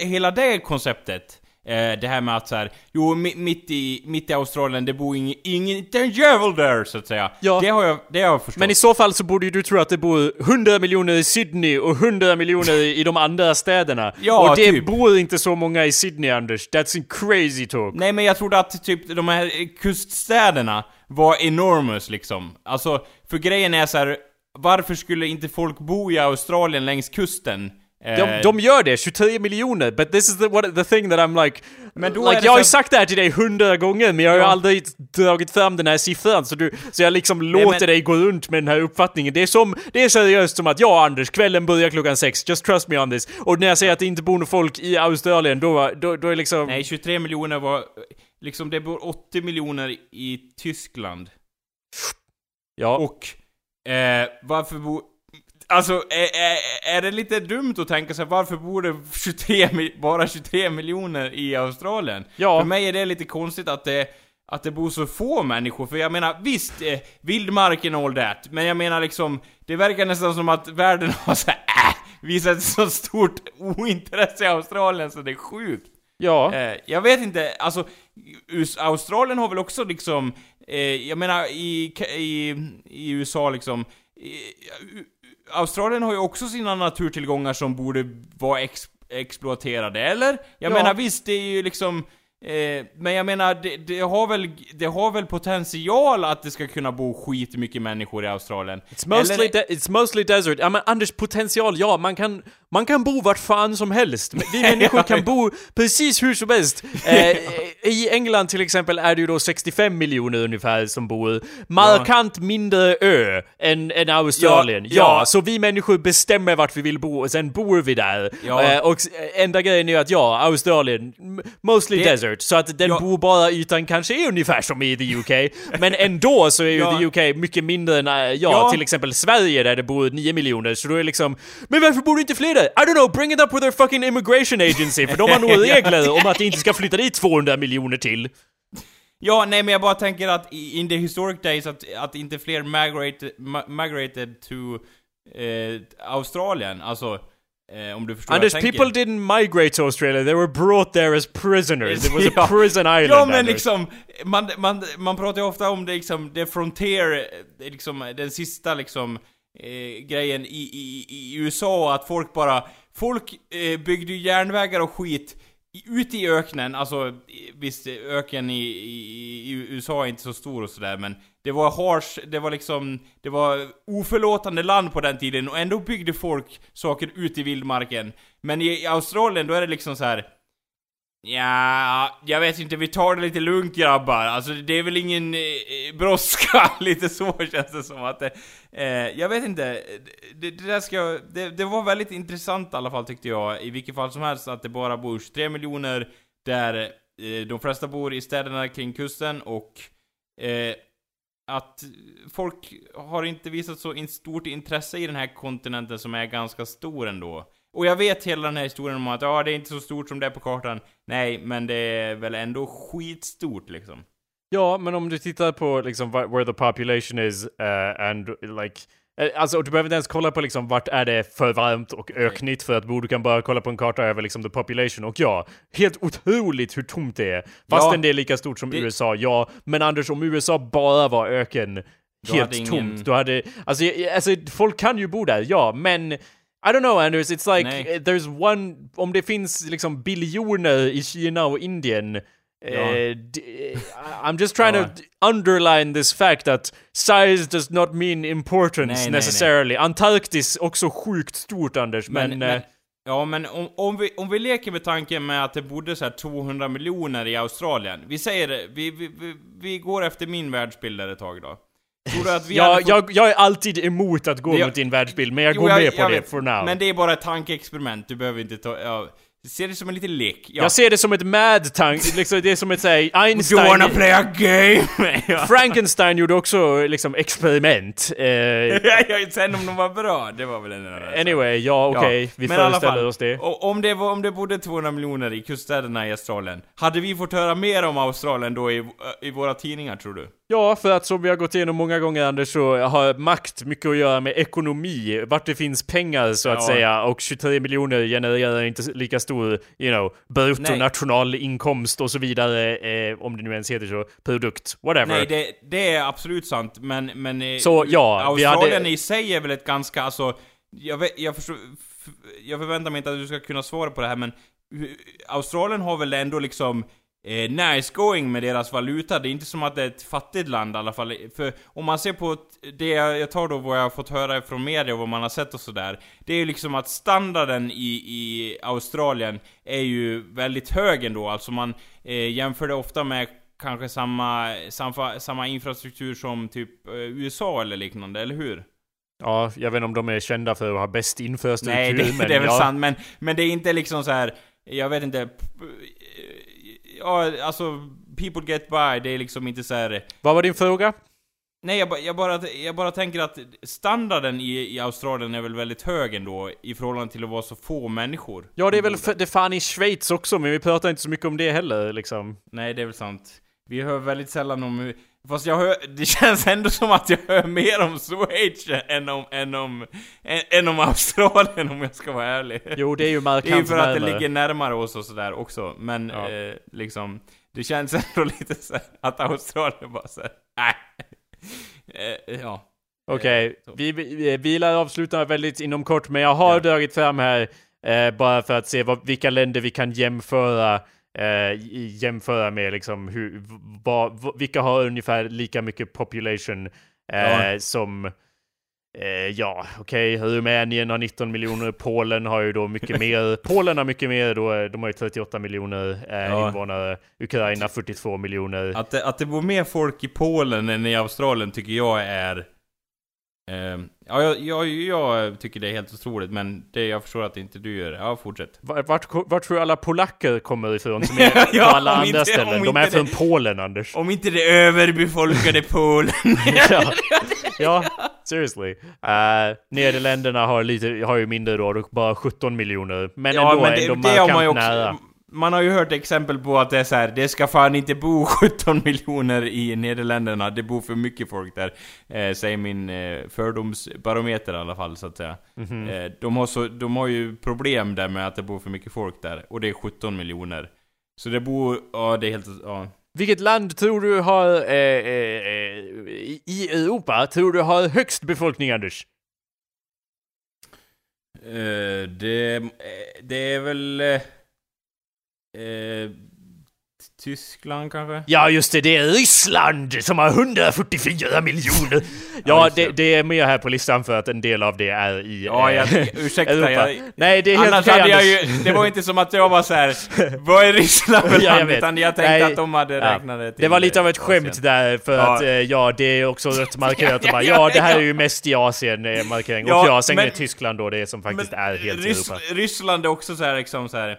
hela det konceptet. Eh, det här med att så här, jo mi- mitt i, mitt i Australien det bor ingen, ingen, inte en jävel där så att säga. Ja. Det har jag, det har jag förstått. Men i så fall så borde ju du tro att det bor 100 miljoner i Sydney och 100 miljoner i de andra städerna. Ja, och det typ. bor inte så många i Sydney, Anders. That's crazy talk. Nej men jag trodde att typ de här kuststäderna var enormous liksom. Alltså, för grejen är så här. varför skulle inte folk bo i Australien längs kusten? Eh, De, de gör det, 23 miljoner, but this is the, what, the thing that I'm like... Men då like jag har ju så- sagt det här till dig hundra gånger, men jag har ju Ja. aldrig dragit fram den här siffran, så, du, så jag liksom låter men- dig gå runt med den här uppfattningen. Det är som, det är seriöst som att ja Anders, kvällen börjar klockan sex, just trust me on this. Och när jag säger att det inte bor någon folk i Australien, då, då, då är liksom... Nej, 23 miljoner var... Liksom det bor 80 miljoner i Tyskland. ja. Och eh, varför bor... Alltså, är, är, är det lite dumt att tänka sig varför bor det 23, mi- bara 23 miljoner i Australien? Ja. För mig är det lite konstigt att det, att det bor så få människor, för jag menar visst, eh, vildmarken och all that, men jag menar liksom, det verkar nästan som att världen har såhär äh, visat ett så stort ointresse i Australien så det är sjukt. Ja. Eh, jag vet inte, alltså US Australien har väl också liksom, eh, jag menar i, i, i USA liksom, i, Australien har ju också sina naturtillgångar som borde vara ex, exploaterade, eller? Jag Ja. menar visst, det är ju liksom Eh, men jag menar, det, det, har väl, det har väl potential att det ska kunna bo skitmycket människor i Australien? It's mostly, Eller- it's mostly desert. Ja men Anders, potential, ja man kan, man kan bo vart fan som helst. Vi människor kan bo precis hur som helst. Eh, I England till exempel är det ju då 65 miljoner ungefär som bor. Markant mindre ö än, än Australien. Ja, Ja, ja. så vi människor bestämmer vart vi vill bo och sen bor vi där. Ja. Eh, och enda grejen är att ja, Australien, mostly Det- desert. Så att den Ja. bobara ytan kanske är ungefär som i the UK. Men ändå så är ju Ja. the UK mycket mindre än, eh, ja, Ja. till exempel Sverige där det bor 9 miljoner, så då är det liksom Men varför bor det inte fler där? I don't know, bring it up with their fucking immigration agency, för de har nog regler om att det inte ska flytta dit 200 miljoner till. Ja, nej men jag bara tänker att in the historic days att, att inte fler migrated, migrated to eh, Australien, alltså eh, om du förstår Anders, vad jag tänker. people didn't migrate to Australia, they were brought there as prisoners. It was a Ja. prison island, Ja men Anders. liksom, man, man, man pratar ju ofta om det liksom, the frontier, liksom den sista liksom eh, grejen i, i, i USA, att folk bara, folk eh, byggde järnvägar och skit ute i öknen, alltså visst öken i, i, i USA är inte så stor och sådär men det var harsh, det var liksom, det var oförlåtande land på den tiden och ändå byggde folk saker ute i vildmarken. Men i, i Australien då är det liksom så här. Ja, jag vet inte, vi tar det lite lugnt grabbar. Alltså det är väl ingen eh, eh brådska, lite så känns det som att det... Eh, jag vet inte, det, det där ska det, det, var väldigt intressant i alla fall tyckte jag, i vilket fall som helst, att det bara bor 23 miljoner där eh, de flesta bor i städerna kring kusten och eh, att folk har inte visat så stort intresse i den här kontinenten som är ganska stor ändå. Och jag vet hela den här historien om att ja, det är inte så stort som det är på kartan. Nej, men det är väl ändå skitstort liksom. Ja, men om du tittar på liksom where the population is uh, and like eh, Alltså du behöver inte ens kolla på liksom vart är det för varmt och öknigt för att bo. Du kan bara kolla på en karta över liksom the population. Och ja, helt otroligt hur tomt det är. Fastän ja, det är lika stort som det... USA, ja. Men Anders, om USA bara var öken, helt ingen... tomt, då hade... Alltså, alltså, folk kan ju bo där, ja, men i don't know Anders, it's like Nej. Eh, there's one, om det finns liksom biljoner i Kina och Indien ja. uh, I'm just trying ja. to underline this fact that size does not mean importance nej, necessarily. Nej, Antarktis också sjukt stort Anders, men... men, men ja, men om, om, vi, om vi leker med tanken med att det bodde så 200 miljoner i Australien. Vi säger det, vi, vi, vi, vi går efter min världsbild ett tag då. Tror du att vi jag, fått... jag, jag är alltid emot att gå jag... mot din världsbild, men jag jo, går jag, med på det vet, for now. Men det är bara ett tankeexperiment, du behöver inte ta... Ja. Ser det som en liten lek. Ja. Jag ser det som ett mad tank, liksom, det är som ett såhär Einstein... You wanna play a game? Frankenstein gjorde också liksom experiment. Eh... sen om de var bra, det var väl en annan Anyway, ja okej, okay. ja. vi Men föreställer oss det. Om det, var, om det bodde 200 miljoner i kuststäderna i Australien, hade vi fått höra mer om Australien då i, i våra tidningar tror du? Ja, för att som vi har gått igenom många gånger Anders, så har makt mycket att göra med ekonomi, vart det finns pengar så att ja. säga, och 23 miljoner genererar inte lika stor, you know, bruttonationalinkomst och så vidare, eh, om det nu ens heter så, produkt, whatever. Nej, det, det är absolut sant, men, men eh, så, ja, Australien hade... i sig är väl ett ganska, alltså, jag, vet, jag förstår, jag förväntar mig inte att du ska kunna svara på det här, men Australien har väl ändå liksom eh, nice going med deras valuta. Det är inte som att det är ett fattigt land i alla fall. För om man ser på det jag tar då vad jag har fått höra från media och vad man har sett och sådär. Det är ju liksom att standarden i, i Australien är ju väldigt hög ändå. Alltså man eh, jämför det ofta med kanske samma, samma, samma infrastruktur som typ eh, USA eller liknande, eller hur? Ja, jag vet inte om de är kända för att ha bäst infrastruktur, Nej, det, men det är väl ja. sant, men, men det är inte liksom så här. Jag vet inte ja, alltså, people get by, det är liksom inte så här... Vad var din fråga? Nej, jag, jag, bara, jag bara tänker att standarden i, i Australien är väl väldigt hög ändå, i förhållande till att vara så få människor. Ja, det är väl det fan i Schweiz också, men vi pratar inte så mycket om det heller, liksom. Nej, det är väl sant. Vi hör väldigt sällan om Fast jag hör, det känns ändå som att jag hör mer om Schweiz än om, än om, än, än om Australien om jag ska vara ärlig. Jo, det är ju markant Det är ju för att det ligger närmare oss och sådär också, men ja. eh, liksom, det känns ändå lite så att Australien bara såhär, nej. Eh, ja. Okej, okay. vi, vi, vi lär avsluta väldigt inom kort, men jag har ja. dragit fram här eh, bara för att se vad, vilka länder vi kan jämföra eh, jämföra med liksom hur, vad, vilka har ungefär lika mycket population eh, ja. som eh, ja, okej, okay. Rumänien har 19 miljoner, Polen har ju då mycket mer. Polen har mycket mer då, de har ju 38 miljoner eh, ja. invånare. Ukraina 42 miljoner. Att det, att det bor mer folk i Polen än i Australien tycker jag är Uh, ja, jag, jag, jag, tycker det är helt otroligt, men det, jag förstår att inte du gör det. Ja, fortsätt. Vart, vart, tror du alla polacker kommer ifrån som är ja, på alla andra inte, ställen? De är från det, Polen, Anders. Om inte det överbefolkade Polen. ja. ja, seriously. Uh, Nederländerna har, lite, har ju mindre då, bara 17 miljoner. Men ja, ändå, men det, ändå det markant nära man har ju hört exempel på att det är så här, det ska fan inte bo 17 miljoner i Nederländerna, det bor för mycket folk där. Eh, säger min eh, fördomsbarometer i alla fall, så att säga. Mm -hmm. eh, de, har så, de har ju problem där med att det bor för mycket folk där, och det är 17 miljoner. Så det bor, ja det är helt, ja. Vilket land tror du har, eh, eh, eh i Europa, tror du har högst befolkning, Anders? det, det är väl... Eh, Tyskland kanske? Ja, just det. Det är Ryssland som har 144 miljoner. Ja, det, det, är med här på listan för att en del av det är i Ja, jag, eh, ursäkta. Europa. Jag, Nej, det är helt Annars hade jag ju, Det var inte som att jag var så här. vad är Ryssland för ja, land? Utan jag tänkte Nej, att de hade ja. räknat det till Det var lite av ett skämt där, för ja. att eh, ja, det är också rätt markerat. ja, ja, ja, det här är ju mest i Asien, eh, markering. Och ja, sen men, är Tyskland då det som faktiskt är helt Rys Europa. Ryssland är också så här liksom så här.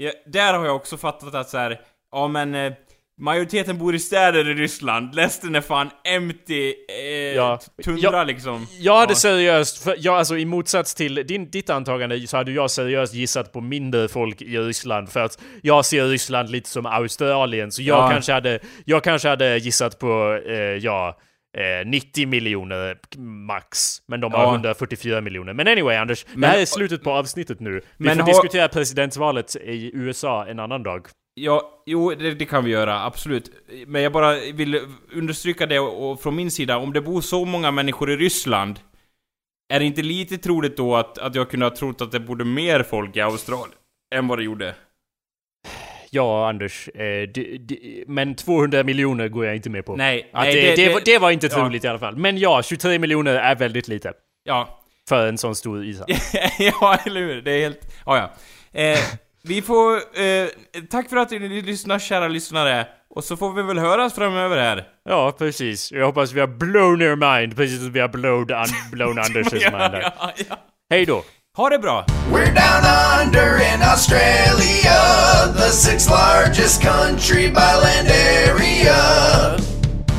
Ja, där har jag också fattat att så här, ja men eh, Majoriteten bor i städer i Ryssland, resten är fan empty, eh, ja. tundra jag, liksom. Jag hade ja. seriöst, för jag, alltså i motsats till din, ditt antagande så hade jag seriöst gissat på mindre folk i Ryssland för att jag ser Ryssland lite som Australien, så jag, ja. kanske, hade, jag kanske hade gissat på, eh, ja, 90 eh, miljoner max. Men de har ja. 144 miljoner. Men anyway Anders, men, det här är slutet på avsnittet nu. Vi men får har... diskutera presidentvalet i USA en annan dag. Ja, jo, det, det, kan vi göra, absolut. Men jag bara vill understryka det och, och från min sida, om det bor så många människor i Ryssland, är det inte lite troligt då att, att jag kunde ha trott att det bodde mer folk i Australien än vad det gjorde? Ja, Anders. Eh, d, d, men 200 miljoner går jag inte med på. Nej, nej det, det, det, det, var inte troligt ja. i alla fall. Men ja, 23 miljoner är väldigt lite. Ja. För en sån stor ishall. ja, eller hur? Det är helt... Ja, ja. Eh, vi får... Eh, tack för att ni lyssnar, kära lyssnare. Och så får vi väl höras framöver här. Ja, precis. Jag hoppas vi har blown your mind, precis som vi har blown, un blown Anders' mind här. ja, ja. Hej då! Ha det bra! We're down under in Australia The sixth largest country by land area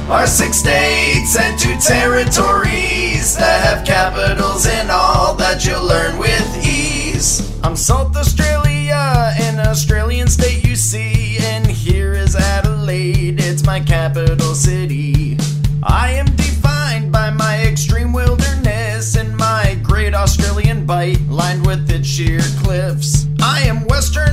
Our six states and two territories That have capitals in all that you'll learn with ease I'm South Australia an Australian state you see, and here is Adelaide, it's my capital city. Sheer cliffs. I am Western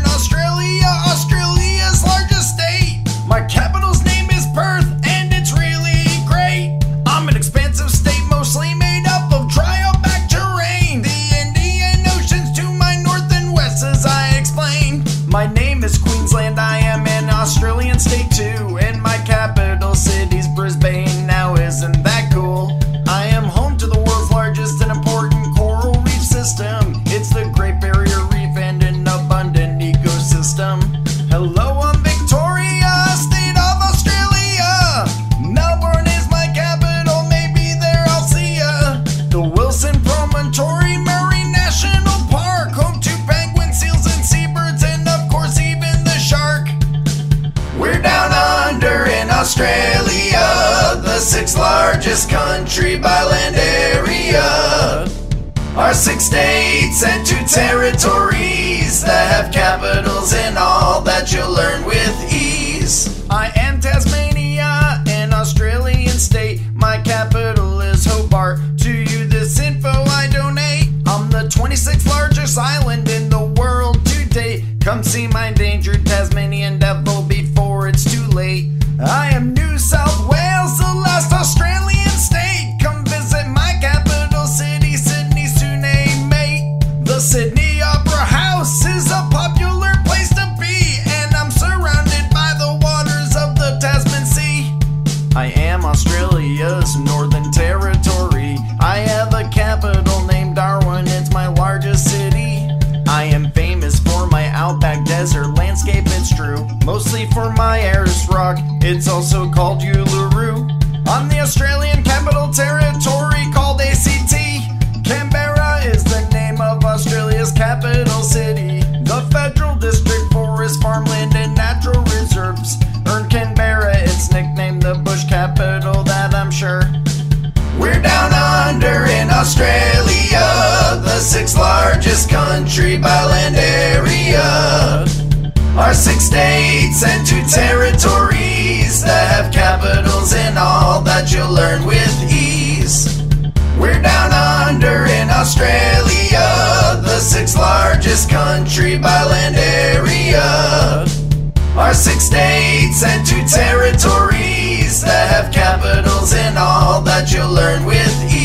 sixth largest country by land area. Our six states and two territories that have capitals in all that you'll learn with ease. I am Tasmania, an Australian state. My capital is Hobart. To you, this info I donate. I'm the 26th largest island in the world to date. Come see my it's also called Uluru. On the Australian Capital Territory called ACT, Canberra is the name of Australia's capital city. The Federal District Forest, Farmland, and Natural Reserves earned Canberra its nickname, the bush capital, that I'm sure. We're down under in Australia, the sixth largest country by land area. Our six states and two territories that have capitals and all that you'll learn with ease. We're down under in Australia, the sixth largest country by land area. Our six states and two territories that have capitals and all that you'll learn with ease.